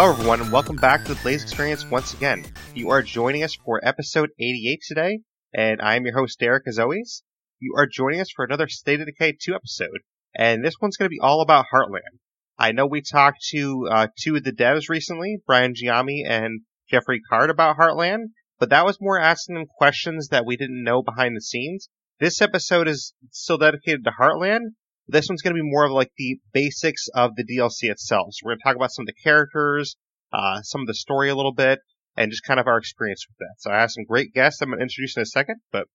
Hello, everyone, and welcome back to the Blaise Experience once again. You are joining us for episode 88 today, and I am your host, Derreck, as always. You are joining us for another State of Decay 2 episode, and this one's going to be all about Heartland. I know we talked to uh, two of the devs recently, Brian Giammi and Jeffrey Card, about Heartland, but that was more asking them questions that we didn't know behind the scenes. This episode is still dedicated to Heartland, this one's going to be more of like the basics of the DLC itself. So we're going to talk about some of the characters, uh, some of the story a little bit, and just kind of our experience with that. So I have some great guests I'm going to introduce in a second, but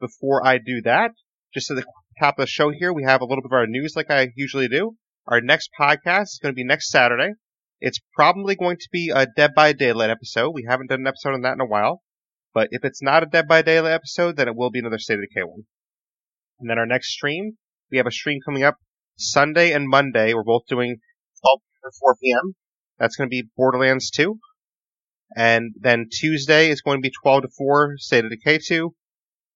before I do that, just at the top of the show here, we have a little bit of our news like I usually do. Our next podcast is going to be next Saturday. It's probably going to be a Dead by Daylight episode. We haven't done an episode on that in a while. But if it's not a Dead by Daylight episode, then it will be another State of Decay one. And then our next stream we have a stream coming up Sunday and Monday. We're both doing 12 to 4 p.m. That's going to be Borderlands 2. And then Tuesday is going to be 12 to 4, State of Decay 2.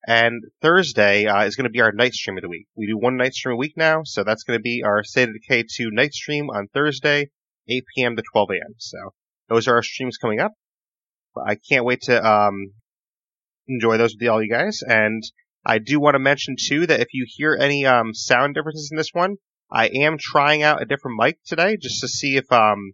And Thursday uh, is going to be our night stream of the week. We do one night stream a week now, so that's going to be our State of Decay 2 night stream on Thursday, 8 p.m. to 12 a.m. So those are our streams coming up. I can't wait to um, enjoy those with all you guys. And I do want to mention too that if you hear any um, sound differences in this one, I am trying out a different mic today just to see if um,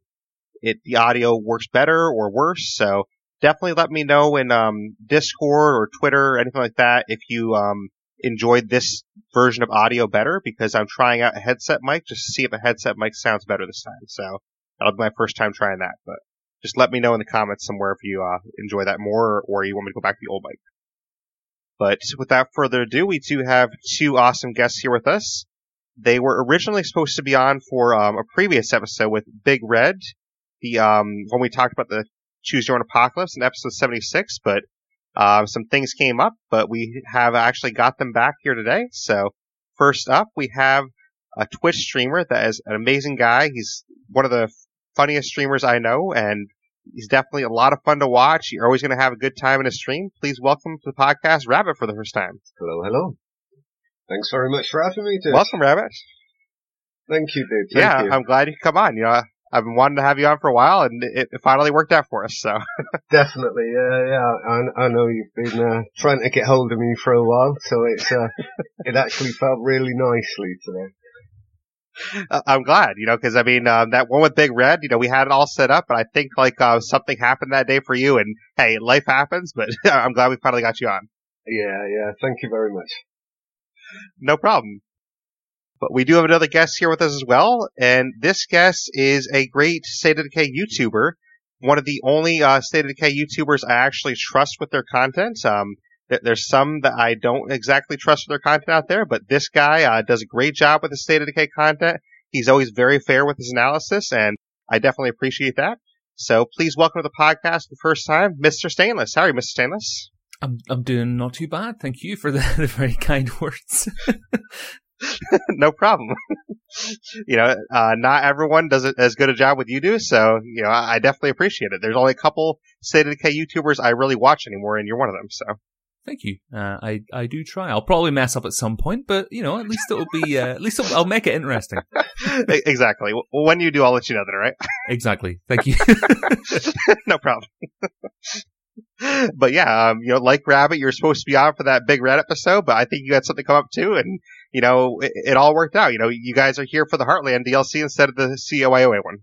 it the audio works better or worse. So definitely let me know in um, Discord or Twitter or anything like that if you um, enjoyed this version of audio better because I'm trying out a headset mic just to see if a headset mic sounds better this time. So that'll be my first time trying that, but just let me know in the comments somewhere if you uh, enjoy that more or, or you want me to go back to the old mic. But without further ado, we do have two awesome guests here with us. They were originally supposed to be on for um, a previous episode with Big Red, the um, when we talked about the Choose Your Own Apocalypse in episode 76, but uh, some things came up, but we have actually got them back here today. So first up, we have a Twitch streamer that is an amazing guy. He's one of the funniest streamers I know, and He's definitely a lot of fun to watch. You're always going to have a good time in a stream. Please welcome to the podcast Rabbit for the first time. Hello, hello. Thanks very much for having me, dude. Welcome, Rabbit. Thank you, dude. Thank yeah, you. I'm glad you could come on. You know, I've been wanting to have you on for a while, and it, it finally worked out for us. So definitely, yeah, yeah. I, I know you've been uh, trying to get hold of me for a while, so it's uh, it actually felt really nicely today. I'm glad, you know, because I mean, um, that one with Big Red, you know, we had it all set up, but I think like uh, something happened that day for you, and hey, life happens. But I'm glad we finally got you on. Yeah, yeah. Thank you very much. No problem. But we do have another guest here with us as well, and this guest is a great State of Decay YouTuber, one of the only uh, State of Decay YouTubers I actually trust with their content. Um, there's some that I don't exactly trust their content out there, but this guy uh, does a great job with the State of Decay content. He's always very fair with his analysis, and I definitely appreciate that. So please welcome to the podcast for the first time, Mr. Stainless. How are you, Mr. Stainless? I'm I'm doing not too bad. Thank you for the, the very kind words. no problem. you know, uh, not everyone does it as good a job with you do, so you know, I, I definitely appreciate it. There's only a couple State of Decay YouTubers I really watch anymore, and you're one of them. So Thank you. Uh, I I do try. I'll probably mess up at some point, but you know, at least it'll be. Uh, at least I'll, make it interesting. exactly. When you do, I'll let you know then. Right? exactly. Thank you. no problem. but yeah, um, you know, like Rabbit, you're supposed to be on for that big red episode, but I think you had something come up too, and you know, it, it all worked out. You know, you guys are here for the Heartland DLC instead of the COIOA one.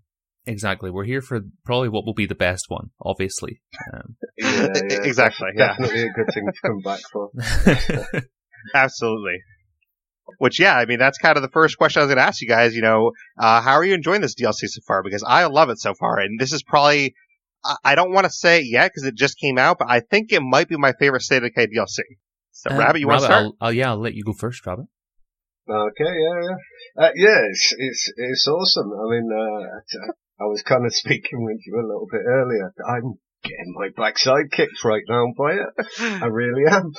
Exactly. We're here for probably what will be the best one, obviously. Um, yeah, yeah, exactly. Yeah. Definitely a good thing to come back for. Absolutely. Which, yeah, I mean, that's kind of the first question I was going to ask you guys. You know, uh, how are you enjoying this DLC so far? Because I love it so far, and this is probably, I don't want to say it yet because it just came out, but I think it might be my favorite State of Decay DLC. So, uh, Rabbit, you want to start? I'll, I'll, yeah, I'll let you go first, Rabbit. Okay, yeah, yeah. Uh, yeah, it's, it's, it's awesome. I mean, uh, I was kind of speaking with you a little bit earlier. I'm getting my backside kicked right now by it. I really am.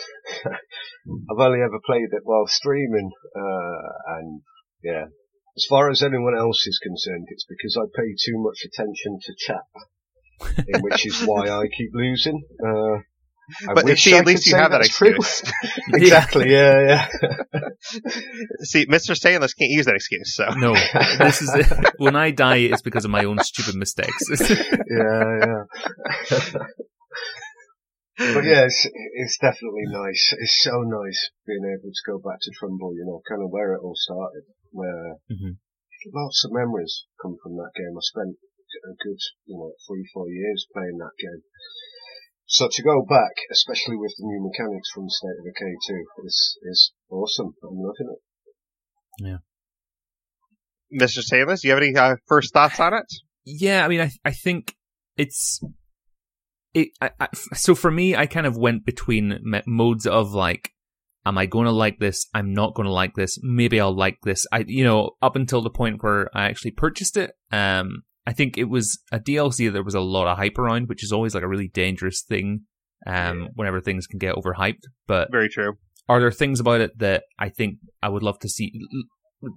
I've only ever played it while streaming, uh, and yeah. As far as anyone else is concerned, it's because I pay too much attention to chat, which is why I keep losing. Uh, I But wish see, I at least you have that excuse. exactly. Yeah, yeah. See, Mr. Stainless can't use that excuse, so. No, this is when I die, it's because of my own stupid mistakes. yeah, yeah. but yeah, it's, it's definitely nice. It's so nice being able to go back to Trumbull, you know, kind of where it all started, where Mhm. lots of memories come from that game. I spent a good, you know, three, four years playing that game. So to go back, especially with the new mechanics from State of Decay 2, is, is awesome. I'm loving it. Yeah. Mr. Taylor, do you have any uh, first thoughts on it? yeah, I mean, I I think it's it. I, I, so for me, I kind of went between modes of like, am I going to like this? I'm not going to like this. Maybe I'll like this. I you know up until the point where I actually purchased it. Um, I think it was a DLC that there was a lot of hype around, which is always like a really dangerous thing. Um, Yeah. whenever things can get overhyped, but Very true. are there things about it that I think I would love to see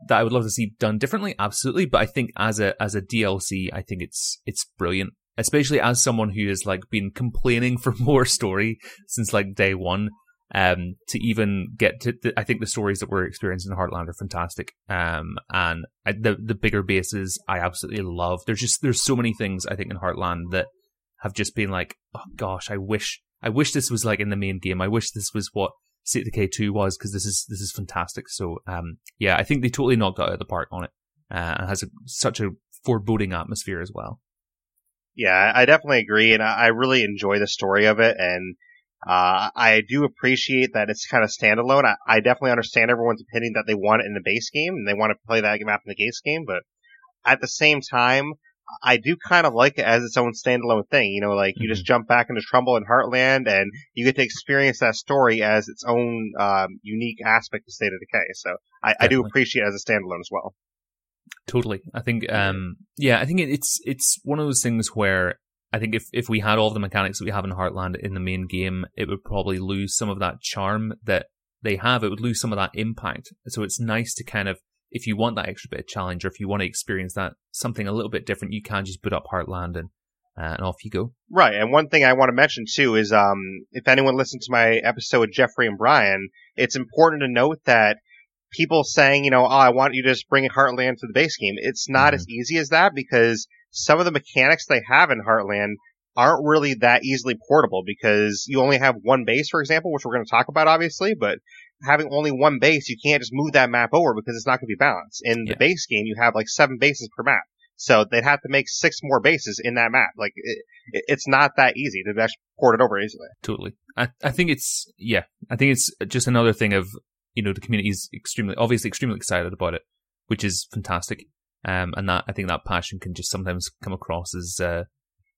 that I would love to see done differently? Absolutely, but I think as a as a DLC, I think it's it's brilliant, especially as someone who has like been complaining for more story since like day one. Um, to even get to, the, I think the stories that we're experiencing in Heartland are fantastic. Um, and I, the the bigger bases I absolutely love. There's just there's so many things I think in Heartland that have just been like, oh gosh, I wish I wish this was like in the main game. I wish this was what State of Decay 2 was because this is this is fantastic. So um yeah, I think they totally knocked out of the park on it. Uh, and has a, such a foreboding atmosphere as well. Yeah, I definitely agree, and I really enjoy the story of it, and uh, I do appreciate that it's kind of standalone. I, I definitely understand everyone's opinion that they want it in the base game and they want to play that map in the base game, but at the same time, I do kind of like it as its own standalone thing. You know, like you just jump back into Trumbull and Heartland, and you get to experience that story as its own um, unique aspect of State of Decay. So I, I do appreciate it as a standalone as well. Totally. I think um yeah, I think it, it's it's one of those things where I think if if we had all the mechanics that we have in Heartland in the main game, it would probably lose some of that charm that they have. It would lose some of that impact. So it's nice to kind of if you want that extra bit of challenge or if you want to experience that something a little bit different, you can just boot up Heartland and uh, and off you go. Right, and one thing I want to mention too is, um, if anyone listened to my episode with Jeffrey and Brian, it's important to note that people saying, you know, oh, I want you to just bring Heartland to the base game. It's not Mhm. as easy as that because some of the mechanics they have in Heartland aren't really that easily portable because you only have one base, for example, which we're going to talk about obviously, but having only one base, you can't just move that map over because it's not going to be balanced. In Yeah. the base game, you have like seven bases per map. So they'd have to make six more bases in that map. Like, it, it- it's not that easy to actually port it over easily. Totally. I, I think it's, yeah, I think it's just another thing of, you know, the community is extremely, obviously extremely excited about it, which is fantastic. Um, and that, I think that passion can just sometimes come across as, uh,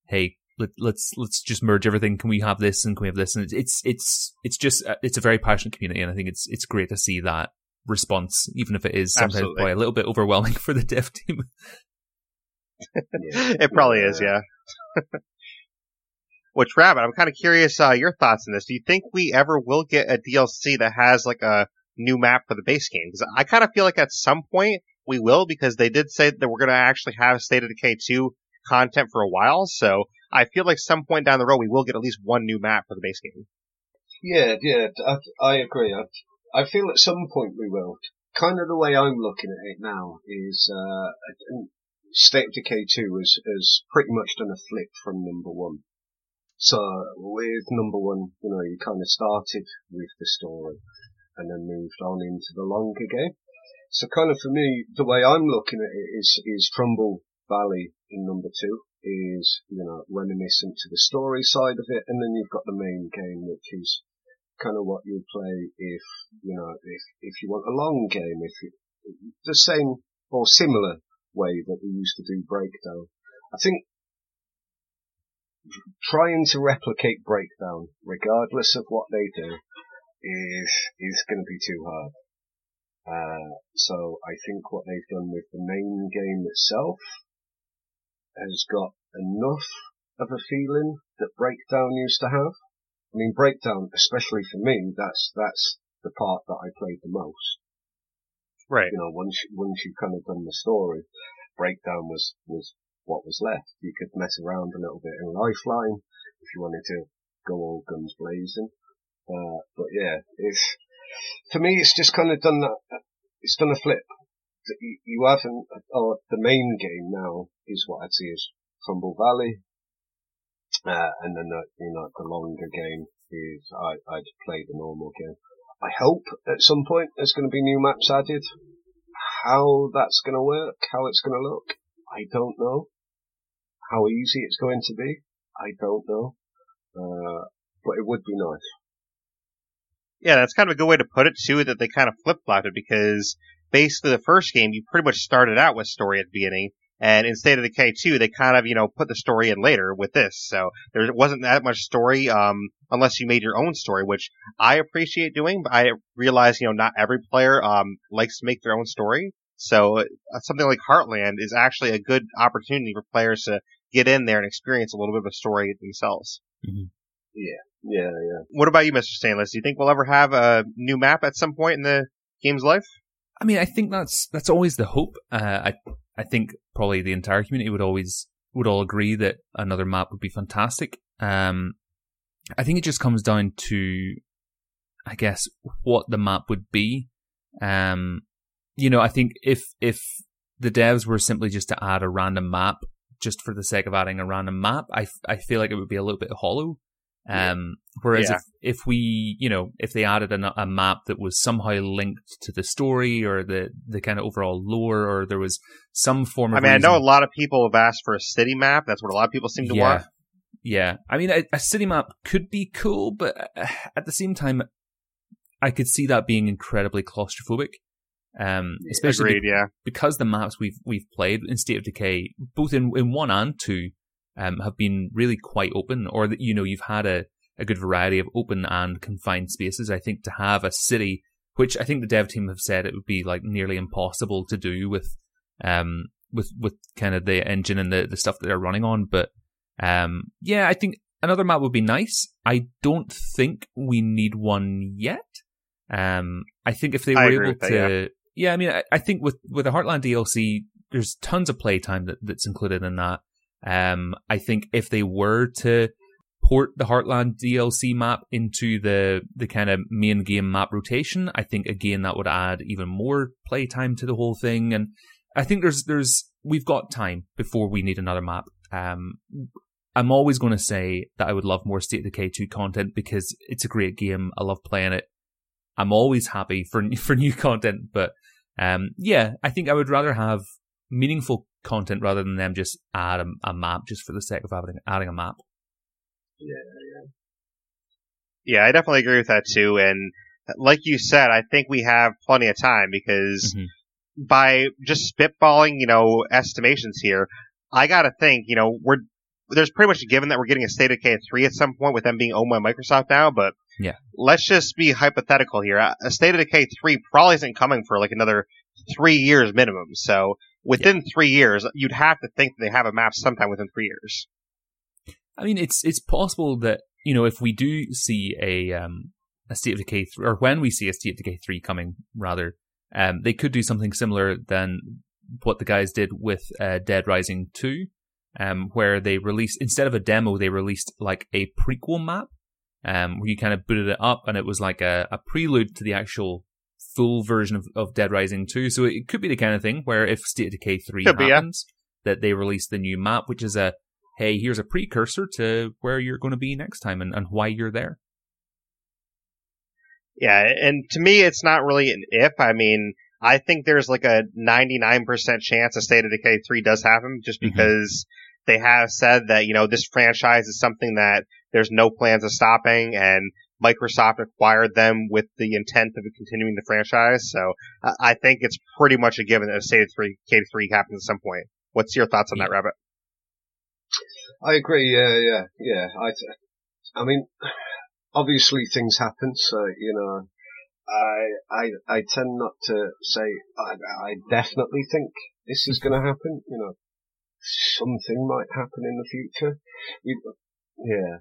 hey, let, let's, let's just merge everything. Can we have this and can we have this? And it's, it's, it's, it's just, uh, it's a very passionate community. And I think it's, it's great to see that response, even if it is sometimes Absolutely. probably a little bit overwhelming for the dev team. It probably is, yeah. Which Rabbit, I'm kind of curious uh, your thoughts on this. Do you think we ever will get a DLC that has like a new map for the base game? Because I kind of feel like at some point we will, because they did say that we're going to actually have State of Decay 2 content for a while. So I feel like some point down the road we will get at least one new map for the base game. Yeah, yeah, I, I agree. I, I feel at some point we will. Kind of the way I'm looking at it now is, uh, State of Decay 2 has, has pretty much done a flip from number one. So with number one, you know, you kind of started with the story and then moved on into the longer game. So kind of for me, the way I'm looking at it is, is Trumbull Valley in number two is, you know, reminiscent to the story side of it. And then you've got the main game, which is kind of what you play if, you know, if, if you want a long game, if you, the same or similar way that we used to do Breakdown. I think trying to replicate Breakdown, regardless of what they do, is, is going to be too hard. Uh, so I think what they've done with the main game itself has got enough of a feeling that Breakdown used to have. I mean, Breakdown, especially for me, that's, that's the part that I played the most. Right. You know, once, once you've kind of done the story, Breakdown was, was what was left. You could mess around a little bit in Lifeline if you wanted to go all guns blazing. Uh, but yeah, it's for me, it's just kind of done that. It's done a flip. You, haven't, or the main game now is what I'd see as Trumbull Valley, uh, and then the, you know the longer game is I I'd play the normal game. I hope at some point there's going to be new maps added. How that's going to work, how it's going to look, I don't know. How easy it's going to be, I don't know. Uh, but it would be nice. Yeah, that's kind of a good way to put it too. That they kind of flip flopped it because basically the first game you pretty much started out with story at the beginning, and in State of Decay 2, they kind of, you know, put the story in later with this. So there wasn't that much story, um, unless you made your own story, which I appreciate doing, but I realize, you know, not every player, um, likes to make their own story. So uh, something like Heartland is actually a good opportunity for players to get in there and experience a little bit of a story themselves. Mm-hmm. Yeah, yeah, yeah. What about you, Mr. Stainless? Do you think we'll ever have a new map at some point in the game's life? I mean, I think that's that's always the hope. Uh, I I think probably the entire community would always would all agree that another map would be fantastic. Um, I think it just comes down to, I guess, what the map would be. Um, you know, I think if if the devs were simply just to add a random map just for the sake of adding a random map, I, I feel like it would be a little bit hollow. Um, whereas yeah. if, if we, you know, if they added a, a, map that was somehow linked to the story or the, the kind of overall lore or there was some form of. I mean, reason, I know a lot of people have asked for a city map. That's what a lot of people seem to yeah, want. Yeah. I mean, a, a city map could be cool, but uh, at the same time, I could see that being incredibly claustrophobic. Um, especially Agreed, be- yeah. because the maps we've we've played in State of Decay, both in, in one and two, um, have been really quite open, or that you know you've had a, a good variety of open and confined spaces. I think to have a city, which I think the dev team have said it would be like nearly impossible to do with, um, with with kind of the engine and the the stuff that they're running on. But um, yeah, I think another map would be nice. I don't think we need one yet. Um, I think if they were able to, that, yeah. yeah. I mean, I, I think with with the Heartland DLC, there's tons of playtime that, that's included in that. Um, I think if they were to port the Heartland DLC map into the the kind of main game map rotation, I think again that would add even more playtime to the whole thing. And I think there's there's we've got time before we need another map. Um, I'm always going to say that I would love more State of Decay 2 content because it's a great game. I love playing it. I'm always happy for for new content, but um, yeah, I think I would rather have meaningful content rather than them just add a, a map just for the sake of adding, adding a map. Yeah, yeah. Yeah, I definitely agree with that too. And like you said, I think we have plenty of time because mm-hmm. by just spitballing, you know, estimations here, I gotta think, you know, we're, there's pretty much a given that we're getting a State of Decay three at some point with them being owned by Microsoft now, but yeah. let's just be hypothetical here. A State of Decay three probably isn't coming for like another three years minimum. So within yeah. three years, you'd have to think they have a map sometime within three years. I mean, it's it's possible that you know if we do see a um a State of decay three, or when we see a State of Decay three coming, rather, um, they could do something similar than what the guys did with uh, Dead Rising two, um, where they released instead of a demo, they released like a prequel map, um, where you kind of booted it up and it was like a, a prelude to the actual full version of, of Dead Rising 2. So it could be the kind of thing where if State of Decay 3 could happens, be, yeah. that they release the new map, which is a, hey, here's a precursor to where you're going to be next time and, and why you're there. Yeah, and to me, it's not really an if. I mean, I think there's like a 99% chance a State of Decay 3 does happen just mm-hmm. because mm-hmm. they have said that, you know, this franchise is something that there's no plans of stopping and Microsoft acquired them with the intent of continuing the franchise. So I think it's pretty much a given that a State of 3 K3 happens at some point. What's your thoughts on that, Rabbit? I agree. Yeah, yeah, yeah. I, I mean, obviously things happen. So you know, I I I tend not to say I, I definitely think this is going to happen. You know, something might happen in the future. We, yeah,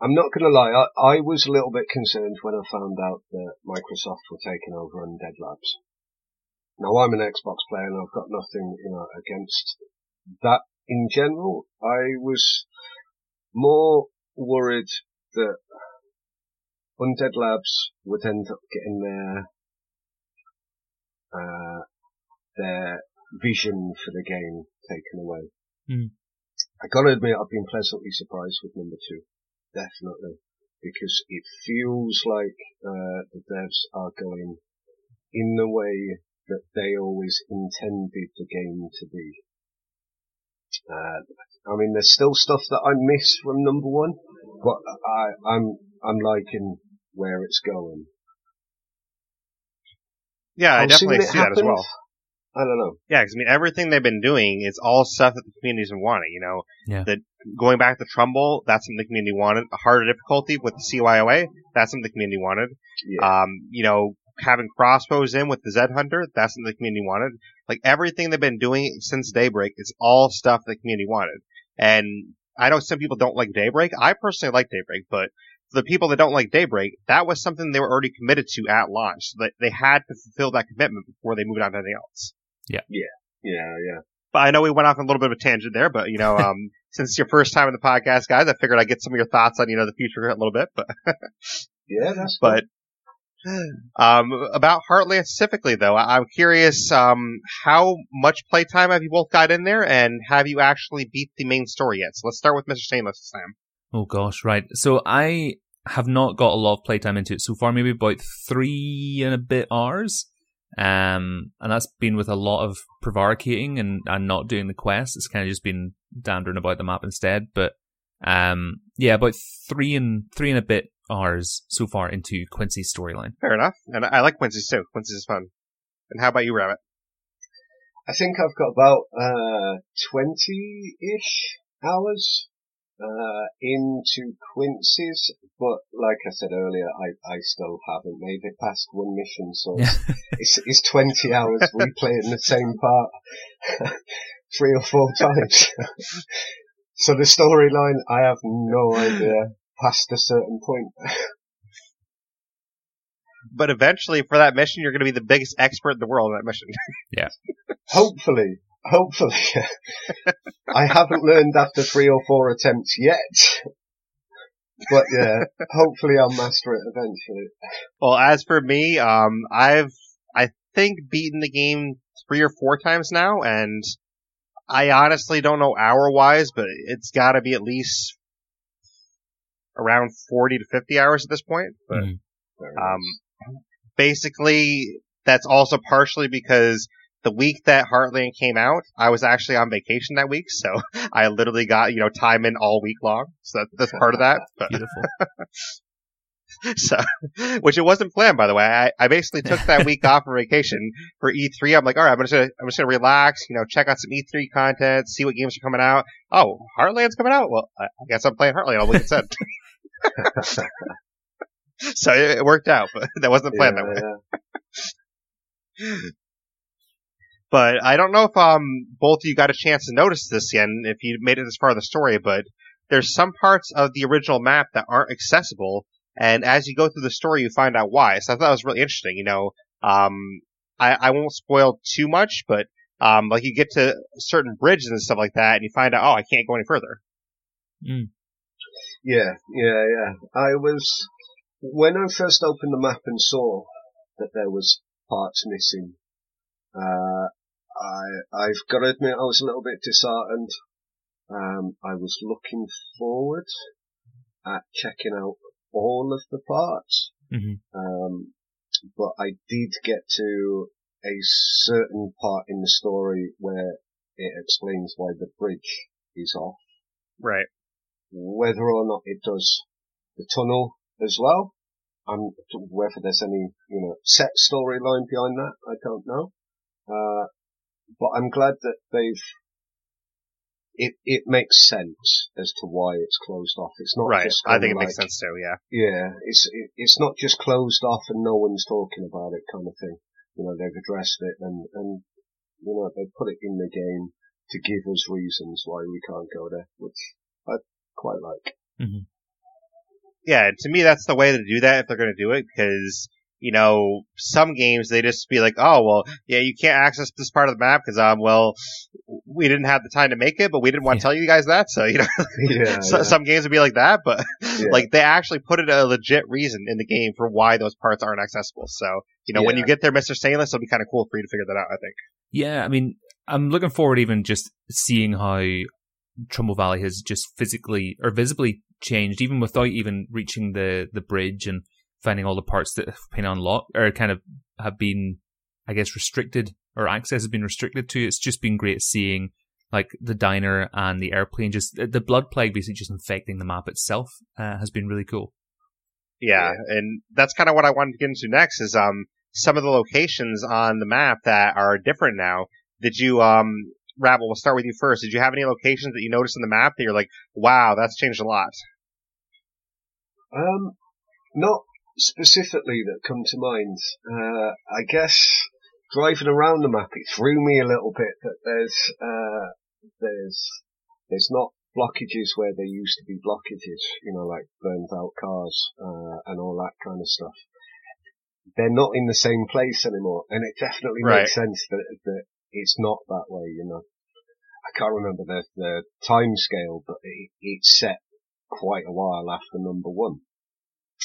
I'm not going to lie, I, I was a little bit concerned when I found out that Microsoft were taking over Undead Labs. Now I'm an Xbox player and I've got nothing, you know, against that in general. I was more worried that Undead Labs would end up getting their uh, their vision for the game taken away. Hmm. I gotta admit, I've been pleasantly surprised with number two, definitely, because it feels like uh, the devs are going in the way that they always intended the game to be. Uh, I mean, there's still stuff that I miss from number one, but I, I'm I'm liking where it's going. Yeah, I I've definitely it see that as well. I don't know. Yeah, because I mean, everything they've been doing is all stuff that the community's been wanting. You know, Yeah. the going back to Trumbull, that's something the community wanted. A harder difficulty with the CYOA, that's something the community wanted. Yeah, Um, you know, having crossbows in with the Zed Hunter, that's something the community wanted. Like everything they've been doing since Daybreak is all stuff the community wanted. And I know some people don't like Daybreak. I personally like Daybreak, but for the people that don't like Daybreak, that was something they were already committed to at launch. So that they had to fulfill that commitment before they moved on to anything else. Yeah, yeah. Yeah. Yeah. But I know we went off on a little bit of a tangent there, but you know, um, since it's your first time in the podcast, guys, I figured I'd get some of your thoughts on, you know, the future a little bit, but, Yeah, that's but, um, about Heartland specifically though, I- I'm curious, um, how much playtime have you both got in there and have you actually beat the main story yet? So let's start with Mr. Stainless, Sam. Oh gosh, right. So I have not got a lot of playtime into it so far, maybe about three and a bit hours. Um, and that's been with a lot of prevaricating and, and not doing the quest. It's kind of just been dandering about the map instead. But, um, yeah, about three and, three and a bit hours so far into Quincy's storyline. Fair enough. And I I like Quincy's too. Quincy's is fun. And how about you, Rabbit? I think I've got about uh, 20-ish hours uh, into Quincy's, but like I said earlier, I, I still haven't made it past one mission, so it's, it's, it's 20 hours replaying the same part three or four times. so the storyline, I have no idea past a certain point. But eventually, for that mission, you're going to be the biggest expert in the world in that mission. Yeah. Hopefully, hopefully. I haven't learned after three or four attempts yet. But yeah, hopefully I'll master it eventually. Well, as for me, um, I've I think beaten the game three or four times now, and I honestly don't know hour wise, but it's got to be at least around forty to fifty hours at this point. But Mhm. Um, basically, that's also partially because the week that Heartland came out, I was actually on vacation that week, so I literally got you know time in all week long. So that, that's part of that. But Beautiful. so, which it wasn't planned, by the way. I, I basically took that week off for vacation for E3. I'm like, all right, I'm just gonna, I'm just gonna relax, you know, check out some E3 content, see what games are coming out. Oh, Heartland's coming out. Well, I, guess I'm playing Heartland all week instead. so it, it worked out, but that wasn't planned that way. yeah. But I don't know if um both of you got a chance to notice this yet, and if you made it this far in the story, but there's some parts of the original map that aren't accessible, and as you go through the story, you find out why. So I thought it was really interesting. You know, um, I, I won't spoil too much, but um, like you get to certain bridges and stuff like that, and you find out, oh, I can't go any further. Mm. Yeah, yeah, yeah. I was, when I first opened the map and saw that there was parts missing, uh, I, I've got to admit I was a little bit disheartened. Um, I was looking forward at checking out all of the parts. Mhm. Um, but I did get to a certain part in the story where it explains why the bridge is off Right. whether or not it does the tunnel as well. Um, whether there's any, you know, set storyline behind that, I don't know. Uh, but I'm glad that they've, it, it makes sense as to why it's closed off. It's not Right. just I think it kinda makes sense too. Yeah. Yeah, it's, it, it's not just closed off and no one's talking about it kind of thing. You know, they've addressed it and, and, you know, they put it in the game to give us reasons why we can't go there, which I quite like. Mm-hmm. yeah, to me, that's the way to do that if they're going to do it, because you know, some games they just be like, oh well, yeah, you can't access this part of the map because um, well, we didn't have the time to make it, but we didn't want to Yeah. tell you guys that. So you know, Yeah, so, yeah. some games would be like that, but like they actually put it a legit reason in the game for why those parts aren't accessible. So you know, when you get there, Mister Stainless, it'll be kind of cool for you to figure that out. I think. Yeah, I mean, I'm looking forward even just seeing how Trumbull Valley has just physically or visibly changed, even without even reaching the the bridge and finding all the parts that have been unlocked or kind of have been, I guess, restricted or access has been restricted to. It's just been great seeing like the diner and the airplane. Just the blood plague basically just infecting the map itself uh, has been really cool. Yeah, and that's kind of what I wanted to get into next is um some of the locations on the map that are different now. Did you um Rabbit, we'll start with you first. Did you have any locations that you noticed on the map that you're like, wow, that's changed a lot? Um, not specifically that come to mind. Uh, I guess driving around the map, it threw me a little bit that there's, uh, there's, there's not blockages where there used to be blockages, you know, like burned out cars, uh, and all that kind of stuff. They're not in the same place anymore, and it definitely Right. makes sense that, that it's not that way, you know. I can't remember the, the time scale, but it, it's set quite a while after number one.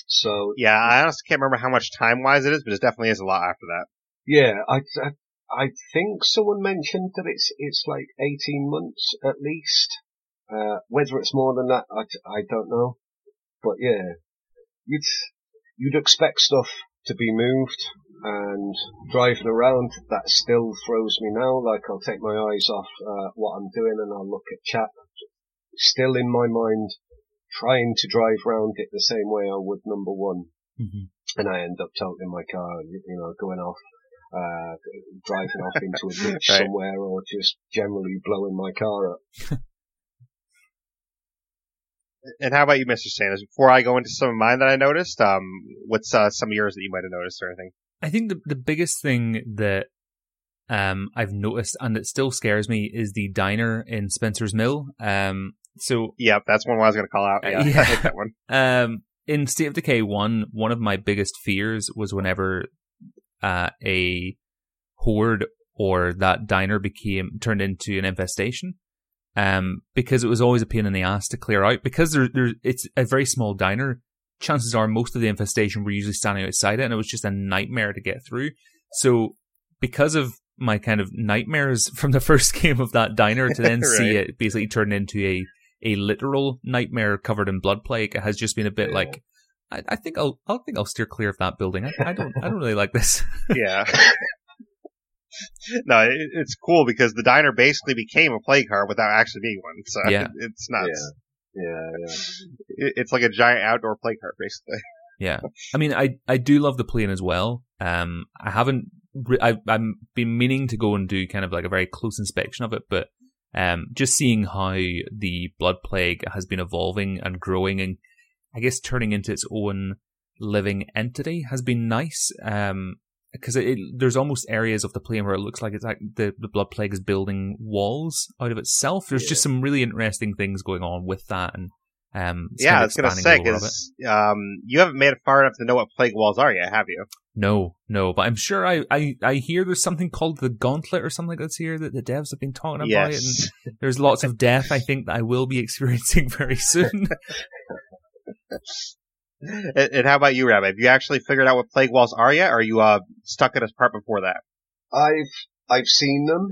So Yeah, I honestly can't remember how much time wise it is, but it definitely is a lot after that. yeah, I, I I think someone mentioned that it's it's like eighteen months at least. Uh, whether it's more than that, I, I don't know. But yeah, you'd you'd expect stuff to be moved and driving around. That still throws me now. Like I'll take my eyes off uh, what I'm doing and I'll look at chat. Still in my mind, trying to drive round it the same way I would number one Mm-hmm. and I end up totaling my car, you you know, going off, uh, driving off into a ditch Right. somewhere or just generally blowing my car up. And how about you, Mr. Sanders? Before I go into some of mine that I noticed, um, what's uh, some of yours that you might have noticed or anything? I think the the biggest thing that um I've noticed and that still scares me is the diner in Spencer's Mill. Um, so yeah, that's one I was going to call out. Uh, Yeah, yeah. I hate that one. um, in State of Decay one, one of my biggest fears was whenever uh, a horde or that diner became turned into an infestation. Um, because it was always a pain in the ass to clear out. Because there, there, it's a very small diner. Chances are most of the infestation were usually standing outside it, and it was just a nightmare to get through. So, because of my kind of nightmares from the first game of that diner, to then see it basically turn into a a literal nightmare covered in blood plague has just been a bit Yeah. like I, I think I'll I think I'll steer clear of that building. I, I don't I don't really like this. Yeah. no, it, it's cool because the diner basically became a plague heart without actually being one. So Yeah. it, it's nuts. Yeah, yeah. It, it's like a giant outdoor plague heart, basically. Yeah, I mean, I I do love the plane as well. Um, I haven't, re- I I'm been meaning to go and do kind of like a very close inspection of it, but um, just seeing how the blood plague has been evolving and growing, and I guess turning into its own living entity has been nice. Um, because there's almost areas of the plane where it looks like it's like the, the blood plague is building walls out of itself. There's just some really interesting things going on with that, and um, it's yeah, kind I was gonna expanding say the of because um, you haven't made it far enough to know what plague walls are yet, have you? No, no, but I'm sure I, I, I hear there's something called the Gauntlet or something like that's here that the devs have been talking about, yes. and there's lots of death. I think that I will be experiencing very soon. and, and how about you, Rabbit? Have you actually figured out what plague walls are yet, or are you uh, stuck at a part before that? I've I've seen them.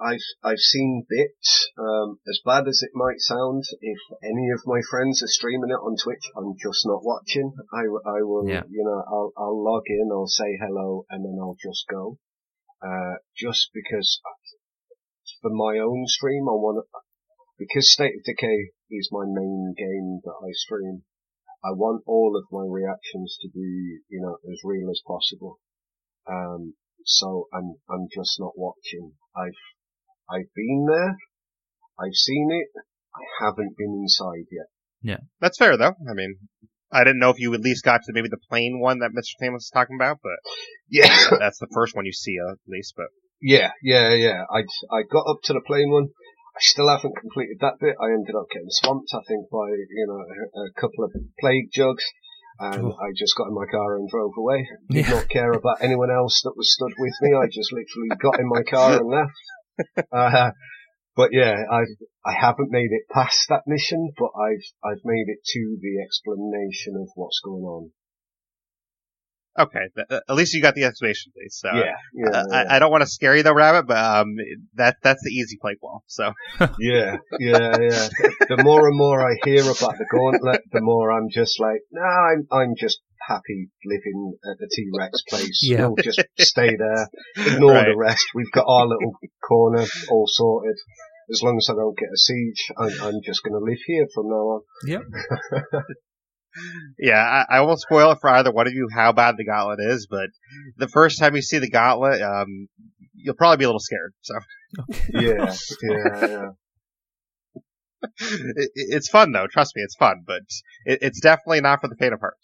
I've I've seen bits. Um, as bad as it might sound, if any of my friends are streaming it on Twitch, I'm just not watching. I, I will, Yeah. you know, I'll I'll log in, I'll say hello, and then I'll just go. Uh, just because for my own stream, I want because State of Decay is my main game that I stream. I want all of my reactions to be, you know, as real as possible. Um, so I'm I'm just not watching. I've I've been there, I've seen it, I haven't been inside yet. Yeah. That's fair, though. I mean, I didn't know if you at least got to maybe the plane one that Mr. Tam was talking about, but Yeah, that's the first one you see uh, at least. But yeah, yeah, yeah. I I got up to the plane one. I still haven't completed that bit. I ended up getting swamped, I think, by you know a, a couple of plague jugs. and Oh. I just got in my car and drove away. Did Yeah. not care about anyone else that was stood with me. I just literally got in my car and left. Uh, but yeah, I I haven't made it past that mission, but I've I've made it to the explanation of what's going on. Okay, th- th- at least you got the explanation, please. So, yeah, yeah, uh, yeah. I, I don't want to scare you though, Rabbit, but um, that that's the easy plague wall. So, Yeah, yeah, yeah. The more and more I hear about the gauntlet, the more I'm just like, nah, I'm, I'm just happy living at the T-Rex place. Yeah. We'll just stay there, ignore Right. the rest. We've got our little corner all sorted. As long as I don't get a siege, I'm, I'm just going to live here from now on. Yep. yeah, I, I won't spoil it for either one of you how bad the gauntlet is, but the first time you see the gauntlet, um, you'll probably be a little scared. So, Yeah, yeah, yeah. it, it's fun though. Trust me, it's fun, but it, it's definitely not for the faint of heart.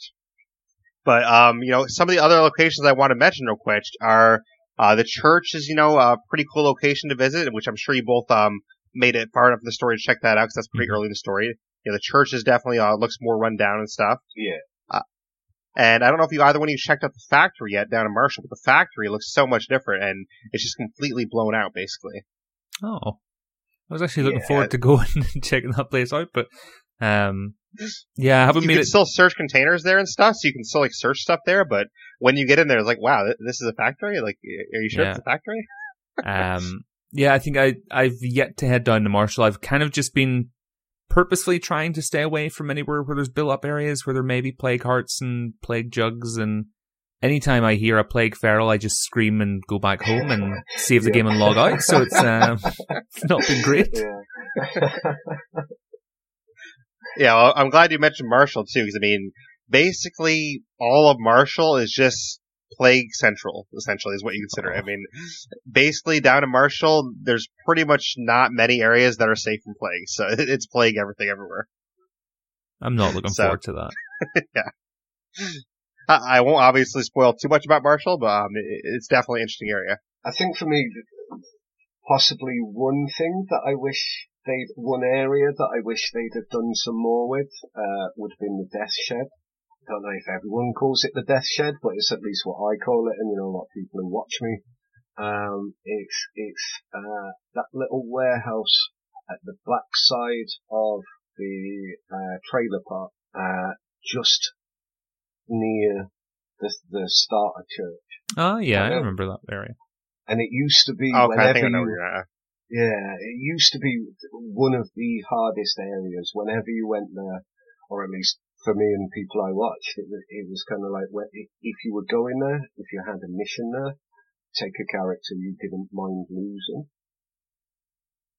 But um, you know, some of the other locations I want to mention real quick are uh, the church is you know a pretty cool location to visit, which I'm sure you both um made it far enough in the story to check that out because that's pretty Mhm. early in the story. You know, the church is definitely uh, looks more run down and stuff. Yeah. And I don't know if you either one of you checked out the factory yet down in Marshall, but the factory looks so much different and it's just completely blown out basically. Oh, I was actually looking Yeah. forward to going and checking that place out, but um, yeah, I haven't you made can it. still search containers there and stuff, so you can still like search stuff there. But when you get in there, it's like, wow, th- this is a factory. Like, are you sure Yeah. it's a factory? Um, yeah, I think I I've yet to head down to Marshall. I've kind of just been purposely trying to stay away from anywhere where there's build up areas where there may be plague hearts and plague jugs and. Anytime I hear a plague feral, I just scream and go back home and save the game and log out. So it's um, it's not been great. Yeah. Yeah, well, I'm glad you mentioned Marshall too, because I mean, basically all of Marshall is just plague central. Essentially, is what you consider. it. I mean, basically down in Marshall, there's pretty much not many areas that are safe from plague. So it's plague everything everywhere. I'm not looking So- forward to that. I, I won't obviously spoil too much about Marshall, but um, it, it's definitely an interesting area. I think for me, possibly one thing that I wish they'd, one area that I wish they'd have done some more with, uh, would have been the Death Shed. I don't know if everyone calls it the Death Shed, but it's at least what I call it, and you know, a lot of people who watch me. Um, it's, it's, uh, that little warehouse at the back side of the, uh, trailer park, uh, just near the, the starter church. Oh yeah, I Okay. remember that area. And it used to be Oh, okay, I think I know you, where you're at. Yeah, it used to be one of the hardest areas. Whenever you went there, or at least for me and people I watched, it was, it was kind of like if, you were going there, if you had a mission there, take a character you didn't mind losing.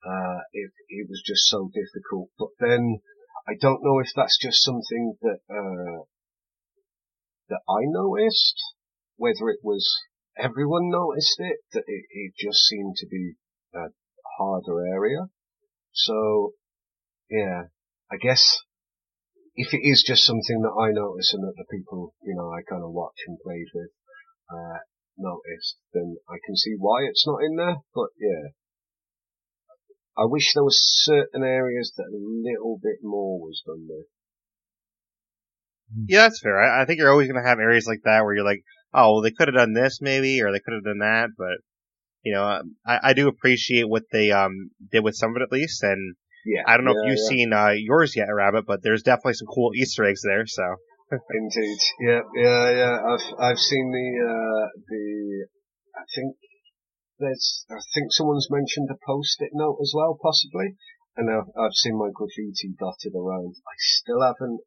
Uh, it, it was just so difficult. But then, I don't know if that's just something that, uh, that I noticed, whether it was everyone noticed it, that it, it just seemed to be a harder area. So, yeah, I guess if it is just something that I notice and that the people, you know, I kind of watch and played with, uh, noticed, then I can see why it's not in there. But yeah, I wish there was certain areas that a little bit more was done there. Yeah, that's fair. I, I think you're always going to have areas like that where you're like, oh, well, they could have done this maybe, or they could have done that, but you know, um, I, I do appreciate what they um did with some of it at least, and Yeah, I don't know yeah, if you've yeah. seen uh, yours yet, Rabbit, but there's definitely some cool Easter eggs there. So Indeed. Yeah, yeah, yeah. I've I've seen the uh the I think there's I think someone's mentioned a post-it note as well, possibly. And I've I've seen my graffiti dotted around. I still haven't.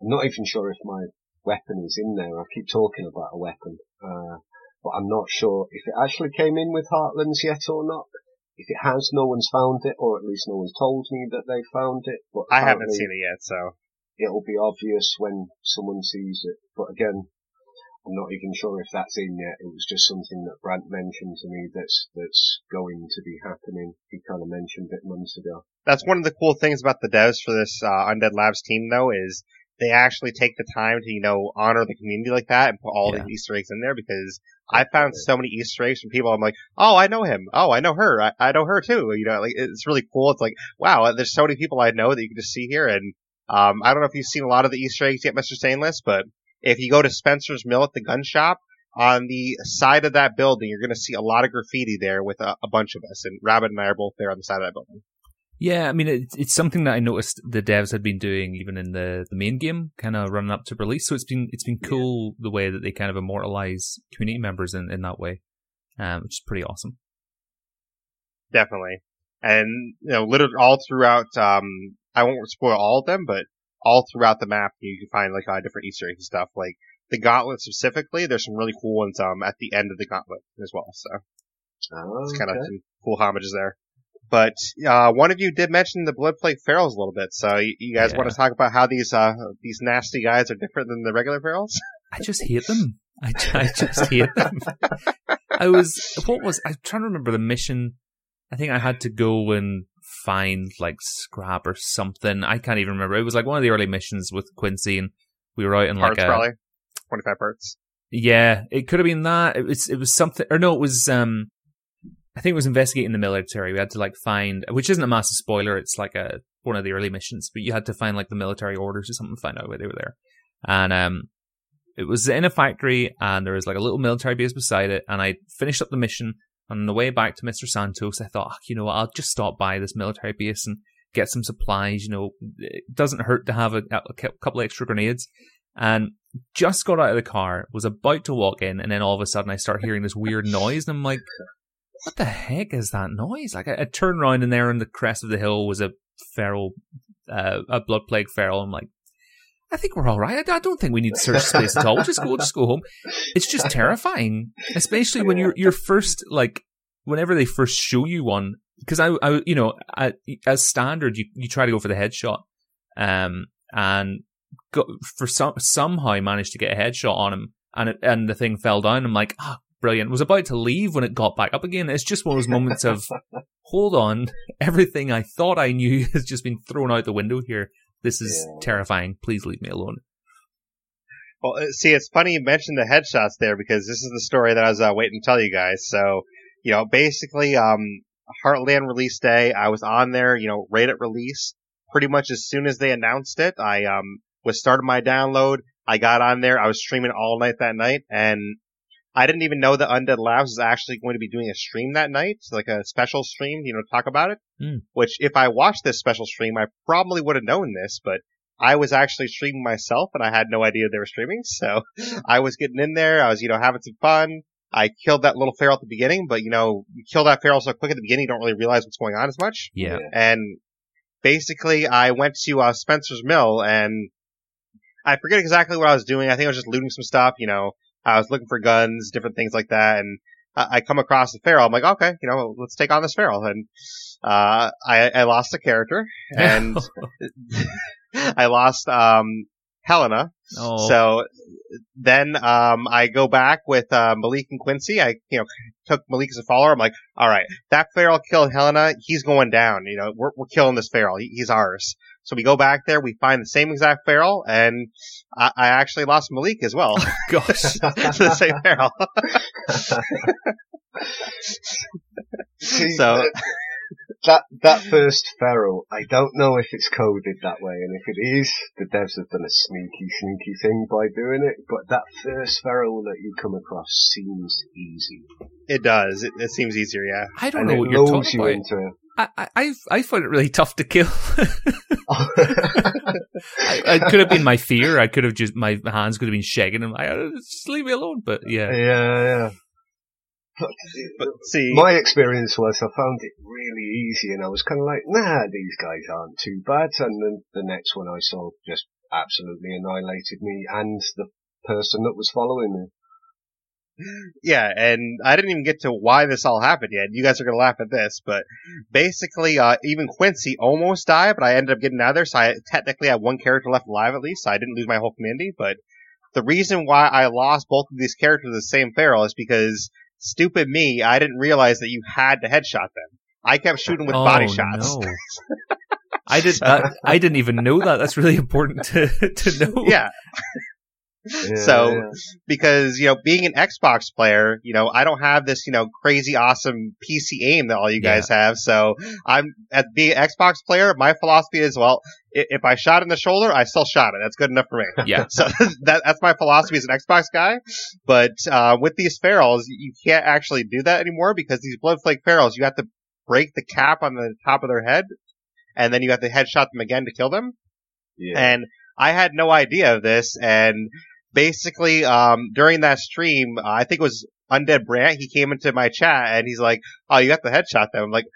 I'm not even sure if my weapon is in there. I keep talking about a weapon, uh, but I'm not sure if it actually came in with Heartlands yet or not. If it has, no one's found it, or at least no one's told me that they found it. But I haven't seen it yet. So it'll be obvious when someone sees it. But again, I'm not even sure if that's in yet. It was just something that Brant mentioned to me that's that's going to be happening. He kind of mentioned it months ago. that's one of the cool things about the devs for this uh, Undead Labs team, though, is they actually take the time to you know honor the community like that and put all Yeah. the Easter eggs in there because I found so many Easter eggs from people. I'm like, oh, I know him. Oh, I know her. I, I know her too. You know, like it's really cool. It's like, wow, there's so many people I know that you can just see here. And um, I don't know if you've seen a lot of the Easter eggs yet, Mr. Stainless, but if you go to Spencer's Mill at the gun shop, on the side of that building, you're going to see a lot of graffiti there with a, a, bunch of us. And Rabbit and I are both there on the side of that building. Yeah, I mean, it's, it's something that I noticed the devs had been doing even in the, the main game, kind of running up to release. So it's been it's been cool the way that they kind of immortalize community members in, in that way, um, which is pretty awesome. Definitely, and you know, literally all throughout. Um, I won't spoil all of them, but all throughout the map, you can find like uh, different Easter eggs and stuff. Like the gauntlet specifically, there's some really cool ones um at the end of the gauntlet as well. So Oh, it's kind okay. of some cool homages there. But uh, one of you did mention the blood plague ferals a little bit, so you, you guys Yeah. want to talk about how these uh, these nasty guys are different than the regular ferals? I just hate them. I, I just hate them. I was what was I'm trying to remember the mission. I think I had to go and find like scrap or something. I can't even remember. It was like one of the early missions with Quincy, and we were out in like a probably twenty five parts. yeah. It could have been that. It was it was something or no, it was um. I think it was investigating the military. We had to like find, which isn't a massive spoiler. It's like a one of the early missions, but you had to find like the military orders or something to find out why they were there. And um, it was in a factory, and there was like a little military base beside it. And I finished up the mission. And on the way back to Mr. Santos, I thought, "Ah, you know what, I'll just stop by this military base and get some supplies. You know, it doesn't hurt to have a, a couple extra grenades. And just got out of the car, was about to walk in, and then all of a sudden I start hearing this weird noise, and I'm like, what the heck is that noise? Like I, I turned around and there on the crest of the hill was a feral, uh, a blood plague feral. I'm like, I think we're all right. I, I don't think we need to search space at all. We'll just go, we'll just go home. It's just terrifying, especially when you're you're first like whenever they first show you one. Because I, I, you know, I, as standard, you you try to go for the headshot, um, and go, for some somehow managed to get a headshot on him, and it, and the thing fell down. I'm like, ah, brilliant. Was about to leave when it got back up again. It's just one of those moments of, hold on, everything I thought I knew has just been thrown out the window here. This is Yeah. terrifying. Please leave me alone. Well, uh, see, it's funny you mentioned the headshots there because this is the story that I was uh, waiting to tell you guys. So, you know, basically, um, Heartland release day, I was on there, you know, right at release. Pretty much as soon as they announced it, I um was starting my download. I got on there. I was streaming all night that night, and I didn't even know that Undead Labs was actually going to be doing a stream that night, like a special stream, you know, to talk about it. Hmm. Which, if I watched this special stream, I probably would have known this, but I was actually streaming myself and I had no idea they were streaming. So I was getting in there. I was, you know, having some fun. I killed that little feral at the beginning, but you know, you kill that feral so quick at the beginning, you don't really realize what's going on as much. Yeah. And basically I went to, uh, Spencer's Mill and I forget exactly what I was doing. I think I was just looting some stuff, you know, I was looking for guns, different things like that. And I, I come across the feral. I'm like, okay, you know, let's take on this feral. And, uh, I, I lost a character and I lost um Helena. oh, So then um I go back with uh, Malik and Quincy. I you know took Malik as a follower. I'm like, all right, that feral killed Helena. He's going down. You know, we're we're killing this feral. He, he's ours. So we go back there. We find the same exact feral, and I, I actually lost Malik as well oh, gosh. to the same feral. See, So- that, that that first feral, I don't know if it's coded that way, and if it is, the devs have done a sneaky, sneaky thing by doing it. But that first feral that you come across seems easy. It does. It, it seems easier. Yeah. I don't and know what you're talking you about. into. I, I, I I find it really tough to kill. I, it could have been my fear. I could have just my hands could have been shaking and like, "Uh, just leave me alone. But yeah, yeah, yeah. But, see, my experience was I found it really easy, and I was kind of like, nah, these guys aren't too bad. And then the next one I saw just absolutely annihilated me and the person that was following me. Yeah, and I didn't even get to why this all happened yet. You guys are gonna laugh at this, but basically, uh, even Quincy almost died, but I ended up getting out of there, so I technically have one character left alive at least, so I didn't lose my whole community, but the reason why I lost both of these characters the same feral is because stupid me, I didn't realize that you had to headshot them. I kept shooting with oh, body shots. No. I did. That, I didn't even know that. That's really important to to know. Yeah. Yeah, so yeah. because you know being an Xbox player, you know I don't have this you know crazy awesome PC aim that all you guys have. So I'm at being an Xbox player, my philosophy is well, if I shot in the shoulder, I still shot it. That's good enough for me. Yeah. So that, that's my philosophy as an Xbox guy. But uh, with these ferals, you can't actually do that anymore because these blood plague ferals, you have to break the cap on the top of their head, and then you have to headshot them again to kill them. yeah. And I had no idea of this. And basically, um, during that stream, uh, I think it was Undead Brant. He came into my chat and he's like, "Oh, you got the headshot them." I'm like,